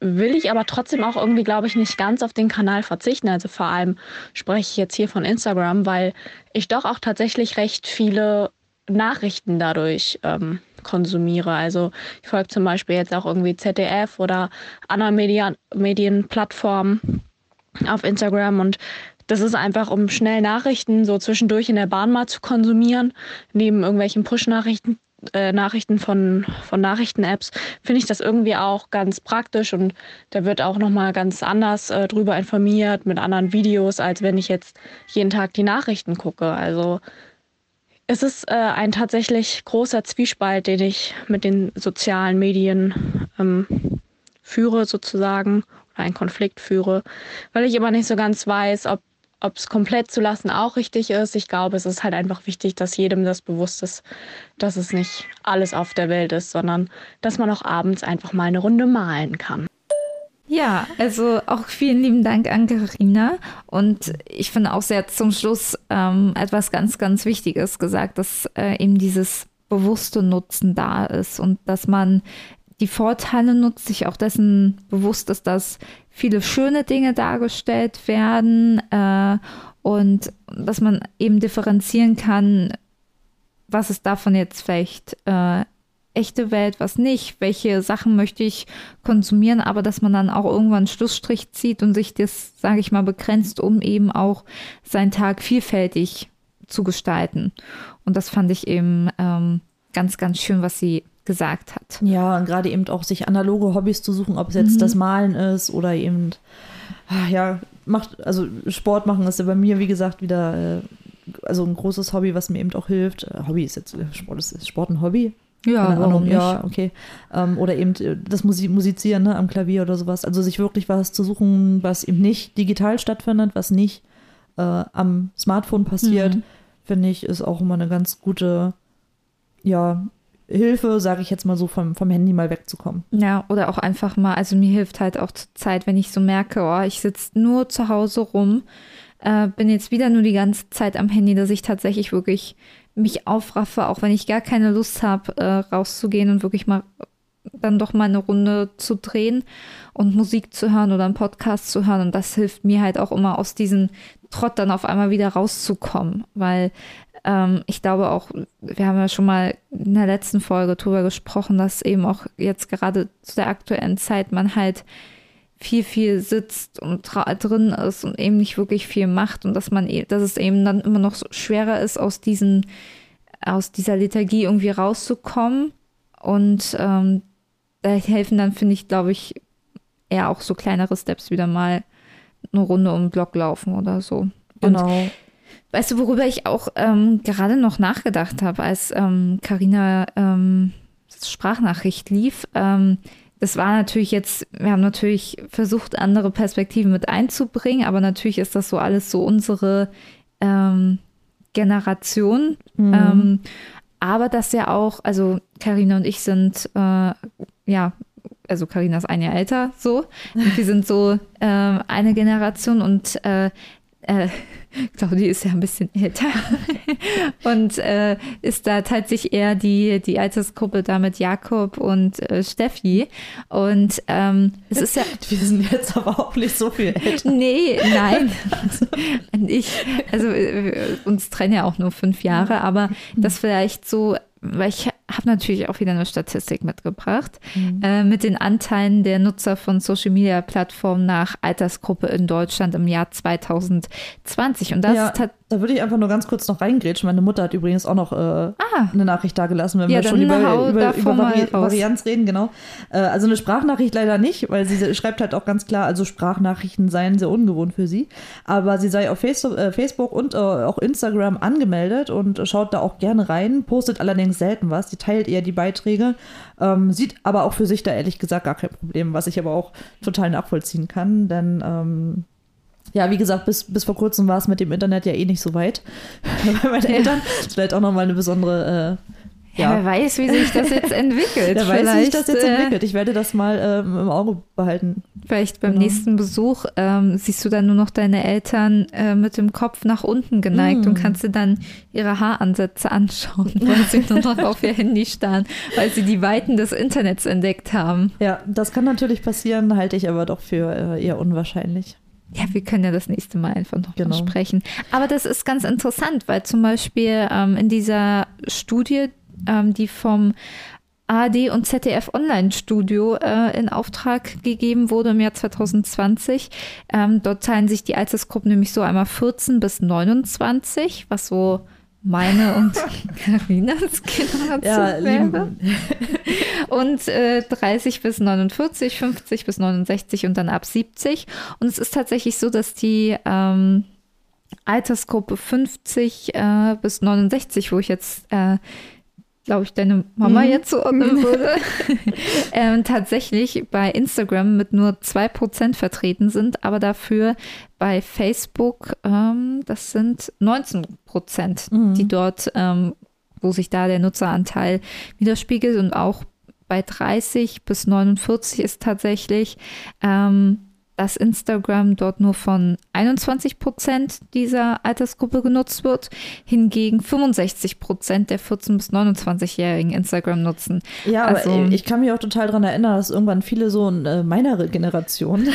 will ich aber trotzdem auch irgendwie, glaube ich, nicht ganz auf den Kanal verzichten. Also vor allem spreche ich jetzt hier von Instagram, weil ich doch auch tatsächlich recht viele Nachrichten dadurch ähm, konsumiere. Also ich folge zum Beispiel jetzt auch irgendwie ZDF oder anderen Medien, Medienplattformen auf Instagram und das ist einfach, um schnell Nachrichten so zwischendurch in der Bahn mal zu konsumieren, neben irgendwelchen Push-Nachrichten äh, Nachrichten von, von Nachrichten-Apps, finde ich das irgendwie auch ganz praktisch und da wird auch nochmal ganz anders äh, drüber informiert mit anderen Videos, als wenn ich jetzt jeden Tag die Nachrichten gucke. Also es ist äh, ein tatsächlich großer Zwiespalt, den ich mit den sozialen Medien ähm, führe sozusagen oder einen Konflikt führe, weil ich immer nicht so ganz weiß, ob ob es komplett zu lassen auch richtig ist. Ich glaube, es ist halt einfach wichtig, dass jedem das bewusst ist, dass es nicht alles auf der Welt ist, sondern dass man auch abends einfach mal eine Runde malen kann. Ja, also auch vielen lieben Dank an Karina. Und ich finde auch sehr zum Schluss ähm, etwas ganz, ganz Wichtiges gesagt, dass äh, eben dieses bewusste Nutzen da ist und dass man die Vorteile nutzt, sich auch dessen bewusst dass viele schöne Dinge dargestellt werden äh, und dass man eben differenzieren kann, was ist davon jetzt vielleicht äh, echte Welt, was nicht, welche Sachen möchte ich konsumieren, aber dass man dann auch irgendwann einen Schlussstrich zieht und sich das, sage ich mal, begrenzt, um eben auch seinen Tag vielfältig zu gestalten. Und das fand ich eben ähm, ganz, ganz schön, was sie gesagt hat. Ja, und gerade eben auch sich analoge Hobbys zu suchen, ob es jetzt mhm. das Malen ist oder eben ah, ja, macht, also Sport machen ist ja bei mir, wie gesagt, wieder äh, also ein großes Hobby, was mir eben auch hilft. Äh, Hobby ist jetzt, äh, Sport ist, ist Sport ein Hobby? Ja, Keine warum Ahnung, ja, okay. Ähm, oder eben das Musi Musizieren ne, am Klavier oder sowas. Also sich wirklich was zu suchen, was eben nicht digital stattfindet, was nicht äh, am Smartphone passiert, Mhm. finde ich, ist auch immer eine ganz gute, ja, Hilfe, sage ich jetzt mal so, vom, vom Handy mal wegzukommen. Ja, oder auch einfach mal, also mir hilft halt auch zur Zeit, wenn ich so merke, oh, ich sitze nur zu Hause rum, äh, bin jetzt wieder nur die ganze Zeit am Handy, dass ich tatsächlich wirklich mich aufraffe, auch wenn ich gar keine Lust habe, äh, rauszugehen und wirklich mal dann doch mal eine Runde zu drehen und Musik zu hören oder einen Podcast zu hören. Und das hilft mir halt auch immer aus diesem Trott dann auf einmal wieder rauszukommen, weil ähm, ich glaube auch, wir haben ja schon mal in der letzten Folge drüber gesprochen, dass eben auch jetzt gerade zu der aktuellen Zeit man halt viel, viel sitzt und drin ist und eben nicht wirklich viel macht und dass man, e- dass es eben dann immer noch so schwerer ist, aus diesen, aus dieser Lethargie irgendwie rauszukommen. Und ähm, da helfen dann, finde ich, glaube ich, eher auch so kleinere Steps wieder mal eine Runde um den Block laufen oder so. Und Genau. Weißt du, worüber ich auch ähm, gerade noch nachgedacht habe, als Karina ähm, Sprachnachricht lief? Ähm, das war natürlich jetzt, wir haben natürlich versucht, andere Perspektiven mit einzubringen, aber natürlich ist das so alles so unsere ähm, Generation. Mhm. Ähm, aber das ja auch, also Karina und ich sind, äh, ja, also Karina ist ein Jahr älter, so. Und wir sind so ähm, eine Generation und äh, äh, Claudi ist ja ein bisschen älter und äh, ist da tatsächlich eher die, die Altersgruppe da mit Jakob und äh, Steffi. Und ähm, es ist ja. Wir sind jetzt aber auch nicht so viel älter. Nee, nein. ich, also äh, uns trennen ja auch nur fünf Jahre, aber das vielleicht so, weil ich habe natürlich auch wieder eine Statistik mitgebracht äh, mit den Anteilen der Nutzer von Social Media Plattformen nach Altersgruppe in Deutschland im Jahr 2020. Und das ja, ist da würde ich einfach nur ganz kurz noch reingrätschen. Meine Mutter hat übrigens auch noch äh, eine Nachricht da gelassen, wenn Ah. Ja, wir schon über, über, über Vari. Varianz reden, genau. Äh, also eine Sprachnachricht leider nicht, weil sie schreibt halt auch ganz klar, also Sprachnachrichten seien sehr ungewohnt für sie. Aber sie sei auf Facebook, äh, Facebook und äh, auch Instagram angemeldet und schaut da auch gerne rein, postet allerdings selten was. Sie teilt eher die Beiträge, ähm, sieht aber auch für sich da ehrlich gesagt gar kein Problem, was ich aber auch total nachvollziehen kann, denn ähm, ja, wie gesagt, bis, bis vor kurzem war es mit dem Internet ja eh nicht so weit. Bei meinen Eltern. Ist vielleicht auch nochmal eine besondere. Äh, ja, ja, wer weiß, wie sich das jetzt entwickelt. wer weiß, wie sich das jetzt äh, entwickelt. Ich werde das mal ähm, im Auge behalten. Vielleicht beim Genau. nächsten Besuch ähm, siehst du dann nur noch deine Eltern äh, mit dem Kopf nach unten geneigt Mm. und kannst dir dann ihre Haaransätze anschauen, weil sie nur noch auf ihr Handy starren, weil sie die Weiten des Internets entdeckt haben. Ja, das kann natürlich passieren, halte ich aber doch für äh, eher unwahrscheinlich. Ja, wir können ja das nächste Mal einfach noch Genau. sprechen. Aber das ist ganz interessant, weil zum Beispiel ähm, in dieser Studie, ähm, die vom ARD und ZDF Online-Studio äh, in Auftrag gegeben wurde im Jahr 2020. Ähm, dort teilen sich die Altersgruppen nämlich so einmal 14 bis 29, was so meine und Carinas Generation Ja. Und äh, 30 bis 49, 50 bis 69 und dann ab 70. Und es ist tatsächlich so, dass die ähm, Altersgruppe 50 äh, bis 69, wo ich jetzt, äh, glaube ich, deine Mama Mhm. jetzt zuordnen würde, ähm, tatsächlich bei Instagram mit nur 2% vertreten sind, aber dafür bei Facebook, ähm, das sind 19%, Mhm. die dort, ähm, wo sich da der Nutzeranteil widerspiegelt und auch bei 30 bis 49 ist tatsächlich, ähm, dass Instagram dort nur von 21 Prozent dieser Altersgruppe genutzt wird, hingegen 65 Prozent der 14- bis 29-Jährigen Instagram nutzen. Ja, Also- aber ich kann mich auch total daran erinnern, dass irgendwann viele so in äh, meiner Generation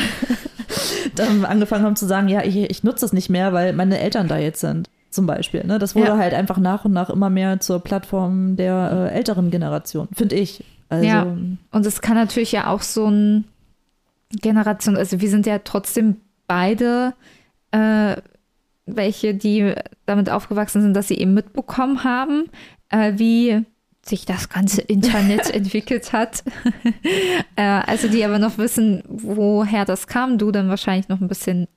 dann angefangen haben zu sagen, ja, ich, ich nutze das nicht mehr, weil meine Eltern da jetzt sind. Zum Beispiel. Ne? Das wurde Ja. halt einfach nach und nach immer mehr zur Plattform der äh, älteren Generation, finde ich. Also, Ja. Und es kann natürlich ja auch so ein Generation, also wir sind ja trotzdem beide äh, welche, die damit aufgewachsen sind, dass sie eben mitbekommen haben, äh, wie sich das ganze Internet entwickelt hat. äh, also die aber noch wissen, woher das kam. Du dann wahrscheinlich noch ein bisschen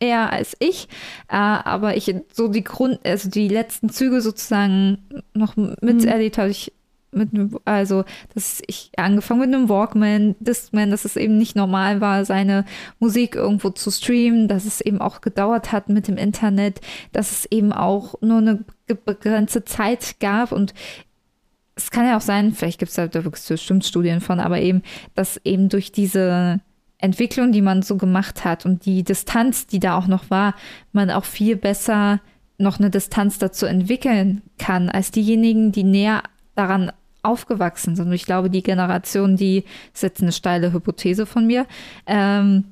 eher als ich, äh, aber ich so die Grund, also die letzten Züge sozusagen noch miterlebt mhm. habe ich mit also dass ich angefangen mit einem Walkman, Discman, dass es eben nicht normal war, seine Musik irgendwo zu streamen, dass es eben auch gedauert hat mit dem Internet, dass es eben auch nur eine begrenzte Zeit gab. Und es kann ja auch sein, vielleicht gibt es da wirklich bestimmt Studien von, aber eben, dass eben durch diese Entwicklung, die man so gemacht hat und die Distanz, die da auch noch war, man auch viel besser noch eine Distanz dazu entwickeln kann, als diejenigen, die näher daran aufgewachsen sind. Und ich glaube, die Generation, die, das ist jetzt eine steile Hypothese von mir, ähm,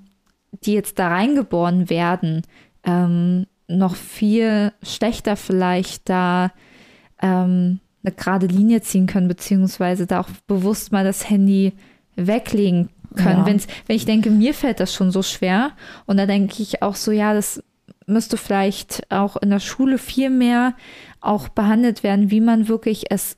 die jetzt da reingeboren werden, ähm, noch viel schlechter vielleicht da ähm, eine gerade Linie ziehen können, beziehungsweise da auch bewusst mal das Handy weglegen können. Ja. Wenn's, wenn ich denke, mir fällt das schon so schwer und da denke ich auch so, ja, das müsste vielleicht auch in der Schule viel mehr auch behandelt werden, wie man wirklich es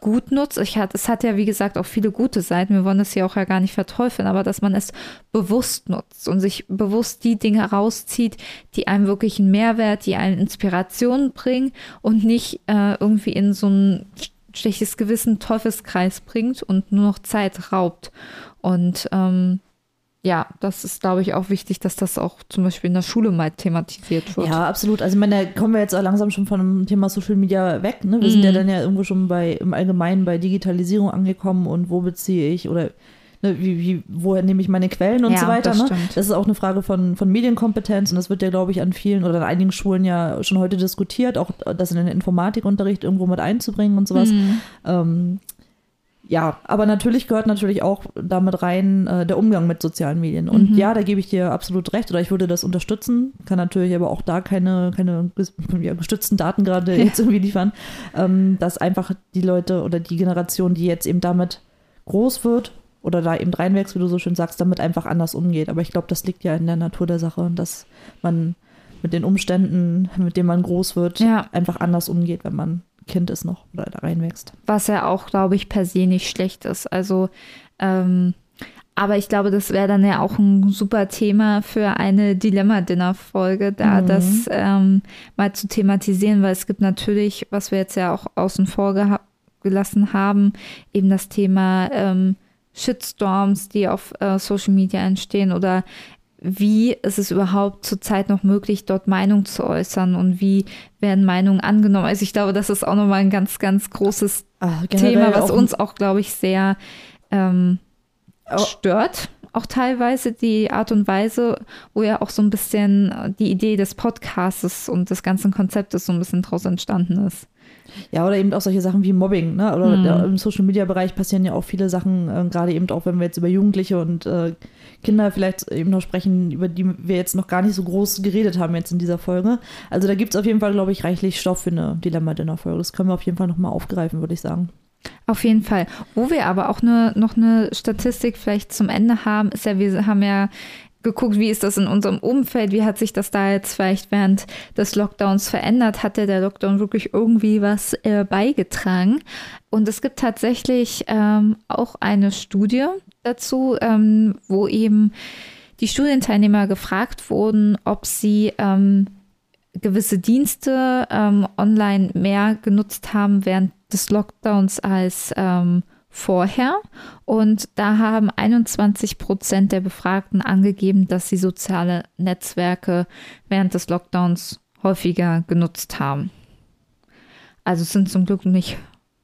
gut nutzt. Ich hat, es hat ja, wie gesagt, auch viele gute Seiten. Wir wollen es ja auch ja gar nicht verteufeln, aber dass man es bewusst nutzt und sich bewusst die Dinge rauszieht, die einem wirklich einen Mehrwert, die einen Inspiration bringen und nicht äh, irgendwie in so ein schlechtes Gewissen Teufelskreis bringt und nur noch Zeit raubt. Und ähm, ja, das ist, glaube ich, auch wichtig, dass das auch zum Beispiel in der Schule mal thematisiert wird. Ja, absolut. Also, ich meine, da kommen wir jetzt auch langsam schon von dem Thema Social Media weg. Ne? Wir mhm. sind ja mhm. dann ja irgendwo schon bei, im Allgemeinen bei Digitalisierung angekommen und wo beziehe ich oder ne, wie, wie, woher nehme ich meine Quellen und ja, so weiter. Das, ne? das ist auch eine Frage von, von Medienkompetenz und das wird ja, glaube ich, an vielen oder an einigen Schulen ja schon heute diskutiert, auch das in den Informatikunterricht irgendwo mit einzubringen und sowas. Mhm. Ähm, ja, aber natürlich gehört natürlich auch damit rein äh, der Umgang mit sozialen Medien. Und mhm. ja, da gebe ich dir absolut recht oder ich würde das unterstützen, kann natürlich aber auch da keine, keine ja, gestützten Daten gerade ja. jetzt irgendwie liefern, ähm, dass einfach die Leute oder die Generation, die jetzt eben damit groß wird oder da eben reinwächst, wie du so schön sagst, damit einfach anders umgeht. Aber ich glaube, das liegt ja in der Natur der Sache, dass man mit den Umständen, mit denen man groß wird, ja. einfach anders umgeht, wenn man Kind ist noch oder da reinwächst. Was ja auch, glaube ich, per se nicht schlecht ist. Also, ähm, aber ich glaube, das wäre dann ja auch ein super Thema für eine Dilemma-Dinner-Folge, da mhm. das ähm, mal zu thematisieren, weil es gibt natürlich, was wir jetzt ja auch außen vor gelassen haben, eben das Thema ähm, Shitstorms, die auf äh, Social Media entstehen oder wie ist es überhaupt zurzeit noch möglich, dort Meinung zu äußern und wie werden Meinungen angenommen? Also ich glaube, das ist auch nochmal ein ganz, ganz großes Ach, Thema, was uns auch, glaube ich, sehr ähm, stört. Auch teilweise die Art und Weise, wo ja auch so ein bisschen die Idee des Podcasts und des ganzen Konzeptes so ein bisschen draus entstanden ist. Ja, oder eben auch solche Sachen wie Mobbing, ne? Oder mhm. im Social Media Bereich passieren ja auch viele Sachen, äh, gerade eben auch, wenn wir jetzt über Jugendliche und äh, Kinder vielleicht eben noch sprechen, über die wir jetzt noch gar nicht so groß geredet haben jetzt in dieser Folge. Also da gibt es auf jeden Fall, glaube ich, reichlich Stoff für eine Dilemma-Dinner-Folge. Das können wir auf jeden Fall nochmal aufgreifen, würde ich sagen. Auf jeden Fall. Wo wir aber auch ne, noch eine Statistik vielleicht zum Ende haben, ist ja, wir haben ja geguckt, wie ist das in unserem Umfeld, wie hat sich das da jetzt vielleicht während des Lockdowns verändert, hat der Lockdown wirklich irgendwie was äh, beigetragen. Und es gibt tatsächlich ähm, auch eine Studie, dazu, ähm, wo eben die Studienteilnehmer gefragt wurden, ob sie ähm, gewisse Dienste ähm, online mehr genutzt haben während des Lockdowns als ähm, vorher. Und da haben 21 Prozent der Befragten angegeben, dass sie soziale Netzwerke während des Lockdowns häufiger genutzt haben. Also es sind zum Glück nicht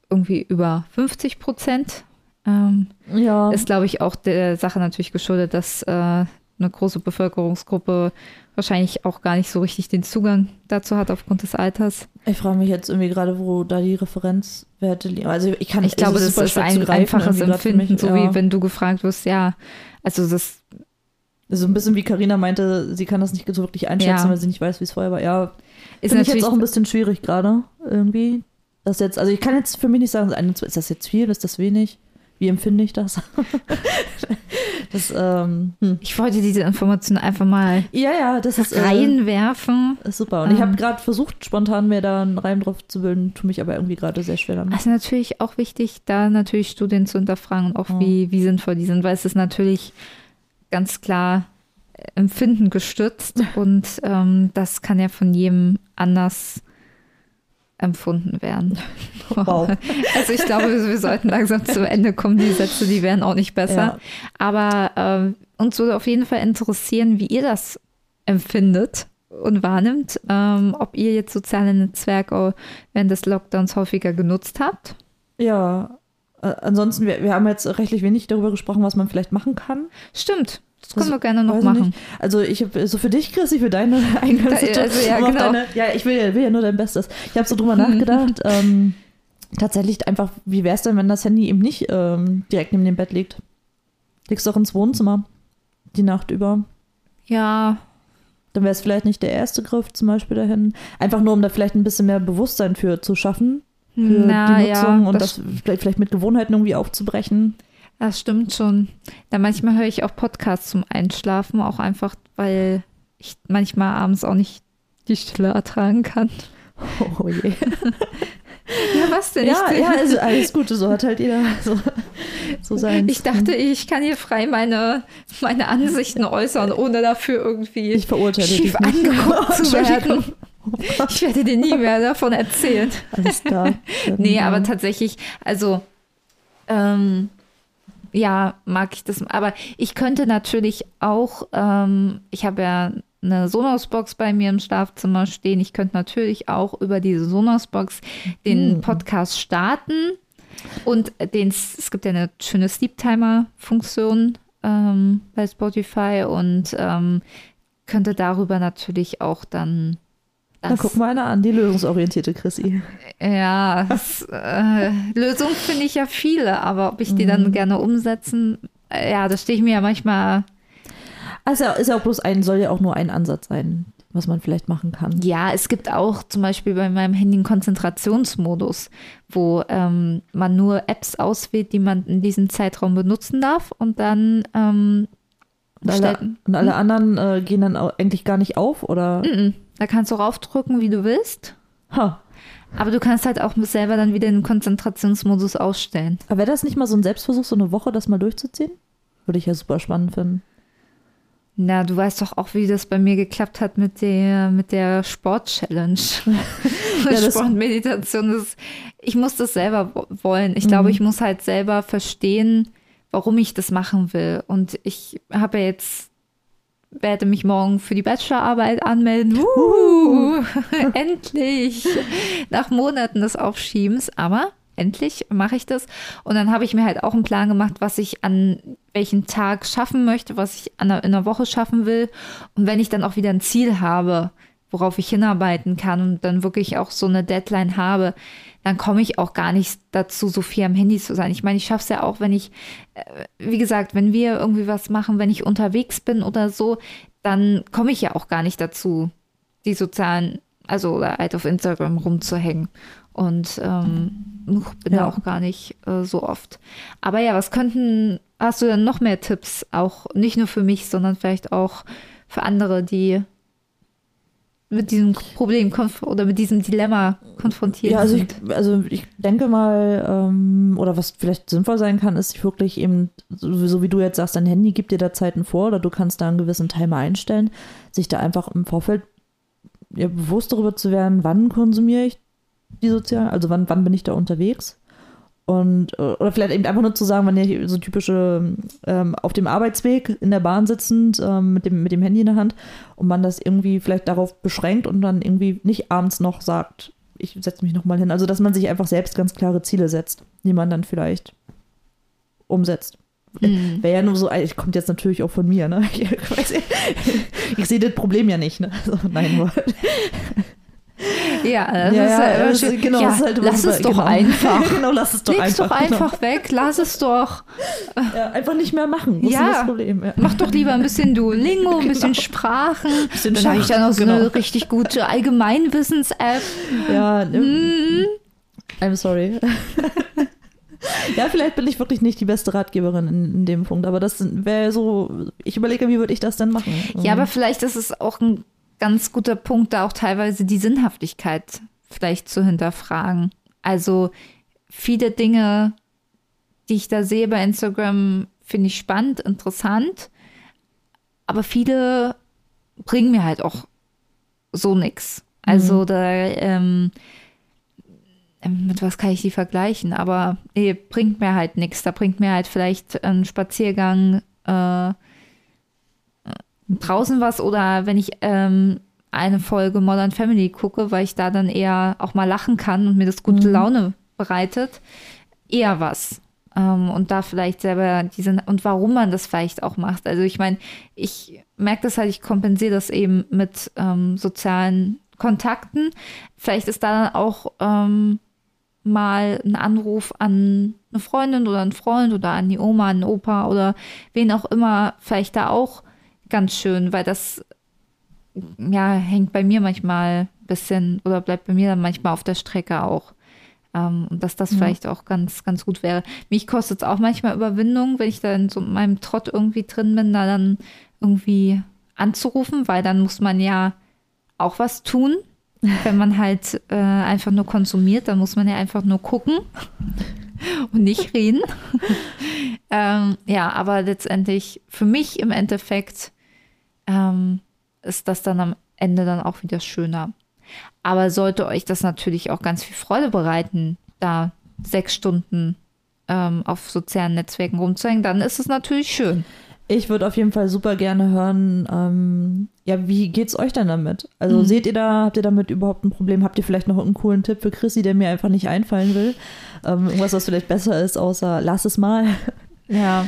irgendwie über 50 Prozent, ähm, ja. Ist, glaube ich, auch der Sache natürlich geschuldet, dass äh, eine große Bevölkerungsgruppe wahrscheinlich auch gar nicht so richtig den Zugang dazu hat aufgrund des Alters. Ich frage mich jetzt irgendwie gerade, wo da die Referenzwerte liegen. Also ich kann Ich glaube, das ist ein einfaches Empfinden, mich, so ja. wie wenn du gefragt wirst, ja, also das so ein bisschen wie Karina meinte, sie kann das nicht so wirklich einschätzen, ja. weil sie nicht weiß, wie es vorher war. Ja, ist natürlich jetzt auch ein bisschen schwierig gerade irgendwie. Das jetzt, also ich kann jetzt für mich nicht sagen, ist das jetzt viel, ist das wenig? Wie empfinde ich das? das ähm, hm. Ich wollte diese Information einfach mal Ja, ja, das ist, äh, reinwerfen. ist super. Und ich habe Ähm. gerade versucht, spontan mir da einen Reim drauf zu bilden, tue mich aber irgendwie gerade sehr schwer damit. Also natürlich auch wichtig, da natürlich Studien zu hinterfragen und auch Ja. wie, wie sinnvoll die sind, weil es ist natürlich ganz klar äh, Empfinden gestützt und ähm, das kann ja von jedem anders empfunden werden. Wow. Also ich glaube, wir, sollten langsam zum Ende kommen. Die Sätze, die werden auch nicht besser. Ja. Aber ähm, uns würde auf jeden Fall interessieren, wie ihr das empfindet und wahrnimmt, ähm, ob ihr jetzt soziale Netzwerke während des Lockdowns häufiger genutzt habt. Ja, äh, ansonsten, wir, wir haben jetzt rechtlich wenig darüber gesprochen, was man vielleicht machen kann. Stimmt, das können Also, wir gerne noch weiß ich machen. nicht. Also ich habe so für dich, Chrissy, für deine Eingangssituation. also ja, genau. deine, ja, ich will, ja- will ja nur dein Bestes. Ich habe so drüber nachgedacht. ähm, tatsächlich einfach, wie wäre es denn, wenn das Handy eben nicht ähm, direkt neben dem Bett liegt? Legst doch ins Wohnzimmer die Nacht über. Ja, Dann wäre es vielleicht nicht der erste Griff zum Beispiel dahin. Einfach nur, um da vielleicht ein bisschen mehr Bewusstsein für zu schaffen. Für na die Nutzung ja, und das, das, vielleicht, vielleicht mit Gewohnheiten irgendwie aufzubrechen. Das stimmt schon. Da manchmal höre ich auch Podcasts zum Einschlafen, auch einfach, weil ich manchmal abends auch nicht die Stille ertragen kann. Oh je. Ja, was denn? Ja, ich, ja, also alles Gute, so hat halt jeder so, so sein. ich dachte, ich kann hier frei meine, meine Ansichten äußern, ohne dafür irgendwie ich verurteile schief dich angeguckt zu werden. Ich werde dir nie mehr davon erzählen. Alles klar. Dann, Nee, ja. aber tatsächlich, also ähm, ja, mag ich das. Aber ich könnte natürlich auch, ähm, ich habe ja eine Sonos-Box bei mir im Schlafzimmer stehen. Ich könnte natürlich auch über diese Sonos-Box den Hm. Podcast starten. Und den, es gibt ja eine schöne Sleep-Timer-Funktion ähm, bei Spotify und ähm, könnte darüber natürlich auch dann Na, guck mal einer an, die lösungsorientierte Chrissy. ja, es, äh, Lösungen finde ich ja viele, aber ob ich die Mhm. dann gerne umsetzen, äh, ja, das stehe ich mir ja manchmal. Also ist ja auch bloß ein, soll ja auch nur ein Ansatz sein, was man vielleicht machen kann. Ja, es gibt auch zum Beispiel bei meinem Handy einen Konzentrationsmodus, wo ähm, man nur Apps auswählt, die man in diesem Zeitraum benutzen darf und dann ähm, Und alle, und alle anderen äh, gehen dann eigentlich gar nicht auf, oder? Mhm. Da kannst du raufdrücken, wie du willst. Ha. Aber du kannst halt auch selber dann wieder den Konzentrationsmodus ausstellen. Aber wäre das nicht mal so ein Selbstversuch, so eine Woche das mal durchzuziehen? Würde ich ja super spannend finden. Na, du weißt doch auch, wie das bei mir geklappt hat mit der, mit der Sport-Challenge. Ja, Sportmeditation ist, ich muss das selber wo- wollen. Ich glaube, Mhm. ich muss halt selber verstehen, warum ich das machen will. Und ich habe ja jetzt, werde mich morgen für die Bachelorarbeit anmelden. Endlich! Nach Monaten des Aufschiebens. Aber endlich mache ich das. Und dann habe ich mir halt auch einen Plan gemacht, was ich an welchen Tag schaffen möchte, was ich an in der Woche schaffen will. Und wenn ich dann auch wieder ein Ziel habe, worauf ich hinarbeiten kann und dann wirklich auch so eine Deadline habe, dann komme ich auch gar nicht dazu, so viel am Handy zu sein. Ich meine, ich schaffe es ja auch, wenn ich, äh, wie gesagt, wenn wir irgendwie was machen, wenn ich unterwegs bin oder so, dann komme ich ja auch gar nicht dazu, die sozialen, also oder halt auf Instagram rumzuhängen. Und ähm, bin Ja. da auch gar nicht äh, so oft. Aber ja, was könnten, hast du denn noch mehr Tipps? Auch nicht nur für mich, sondern vielleicht auch für andere, die mit diesem Problem konf oder mit diesem Dilemma konfrontiert Ja, also ich, also ich denke mal, ähm, oder was vielleicht sinnvoll sein kann, ist sich wirklich eben, so, so wie du jetzt sagst, dein Handy gibt dir da Zeiten vor oder du kannst da einen gewissen Timer einstellen, sich da einfach im Vorfeld ja, bewusst darüber zu werden, wann konsumiere ich die sozialen, also wann, wann bin ich da unterwegs. Und, äh, oder vielleicht eben einfach nur zu sagen, wenn ihr so typische ähm, auf dem Arbeitsweg in der Bahn sitzend ähm, mit, dem, mit dem Handy in der Hand und man das irgendwie vielleicht darauf beschränkt und dann irgendwie nicht abends noch sagt, ich setze mich nochmal hin. Also, dass man sich einfach selbst ganz klare Ziele setzt, die man dann vielleicht umsetzt. Mhm. Wäre ja nur so, ich kommt jetzt natürlich auch von mir, ne? Ich, weiß, ich sehe das Problem ja nicht, ne? Also, nein, nur. Ja, das Ja, ist ja, ist- schön. genau, ja, ist halt lass es doch genau. einfach. genau, lass es doch Leg's einfach. doch einfach weg, lass es doch. Genau. Ja, einfach nicht mehr machen. Ja. ist Problem. Ja. Mach doch lieber ein bisschen Duolingo, ein bisschen Sprachen. Bisschen dann habe ich dann auch so genau. eine richtig gute Allgemeinwissens-App. Ja, Mhm. I'm sorry. ja, vielleicht bin ich wirklich nicht die beste Ratgeberin in, in dem Punkt, aber das wäre so, ich überlege, wie würde ich das denn machen? Ja, aber vielleicht ist es auch ein ganz guter Punkt, da auch teilweise die Sinnhaftigkeit vielleicht zu hinterfragen. Also viele Dinge, die ich da sehe bei Instagram, finde ich spannend, interessant, aber viele bringen mir halt auch so nichts. Also mhm. da, ähm, ähm, mit was kann ich die vergleichen? Aber nee, bringt mir halt nichts. Da bringt mir halt vielleicht ein Spaziergang äh, draußen was oder wenn ich ähm, eine Folge Modern Family gucke, weil ich da dann eher auch mal lachen kann und mir das gute mhm. Laune bereitet, eher was. Ähm, und da vielleicht selber diese, und warum man das vielleicht auch macht. Also ich meine, ich merke das halt, ich kompensiere das eben mit ähm, sozialen Kontakten. Vielleicht ist da dann auch ähm, mal ein Anruf an eine Freundin oder einen Freund oder an die Oma, an den Opa oder wen auch immer, vielleicht da auch ganz schön, weil das ja hängt bei mir manchmal ein bisschen oder bleibt bei mir dann manchmal auf der Strecke auch. Ähm, und dass das ja. vielleicht auch ganz, ganz gut wäre. Mich kostet es auch manchmal Überwindung, wenn ich da in so meinem Trott irgendwie drin bin, da dann irgendwie anzurufen, weil dann muss man ja auch was tun. Wenn man halt äh, einfach nur konsumiert, dann muss man ja einfach nur gucken und nicht reden. ähm, ja, aber letztendlich für mich im Endeffekt ähm, ist das dann am Ende dann auch wieder schöner. Aber sollte euch das natürlich auch ganz viel Freude bereiten, da sechs Stunden ähm, auf sozialen Netzwerken rumzuhängen, dann ist es natürlich schön. Ich würde auf jeden Fall super gerne hören, ähm, ja, wie geht's euch denn damit? Also mhm. seht ihr da, habt ihr damit überhaupt ein Problem? Habt ihr vielleicht noch einen coolen Tipp für Chrissy, der mir einfach nicht einfallen will? Ähm, irgendwas, was vielleicht besser ist, außer lass es mal. Ja.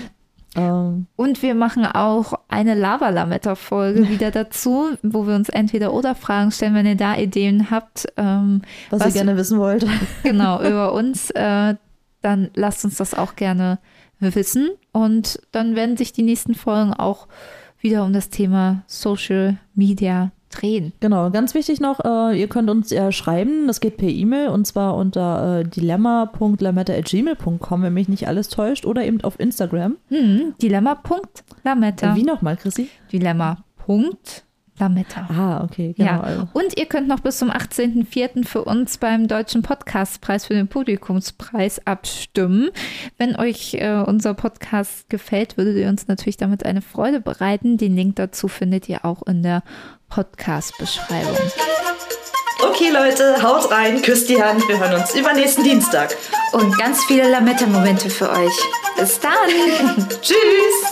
Ähm. Und wir machen auch eine Lava-Lametta-Folge wieder dazu, wo wir uns entweder oder Fragen stellen, wenn ihr da Ideen habt. Ähm, was, was, ihr gerne wissen wollt. Genau, über uns. Äh, dann lasst uns das auch gerne wissen. Und dann werden sich die nächsten Folgen auch wieder um das Thema Social Media drehen. Genau, ganz wichtig noch, äh, ihr könnt uns ja schreiben, das geht per E-Mail und zwar unter äh, dilemma.lametta.gmail.com, wenn mich nicht alles täuscht, oder eben auf Instagram. Hm, dilemma.lametta. Äh, wie nochmal, Chrissy? Dilemma.lametta. Lametta. Ah, okay, genau. Ja. Also. Und ihr könnt noch bis zum 18.04. für uns beim Deutschen Podcastpreis für den Publikumspreis abstimmen. Wenn euch äh, unser Podcast gefällt, würdet ihr uns natürlich damit eine Freude bereiten. Den Link dazu findet ihr auch in der Podcast-Beschreibung. Okay, Leute, haut rein, küsst die Hand. Wir hören uns übernächsten Dienstag. Und ganz viele Lametta-Momente für euch. Bis dann. Tschüss.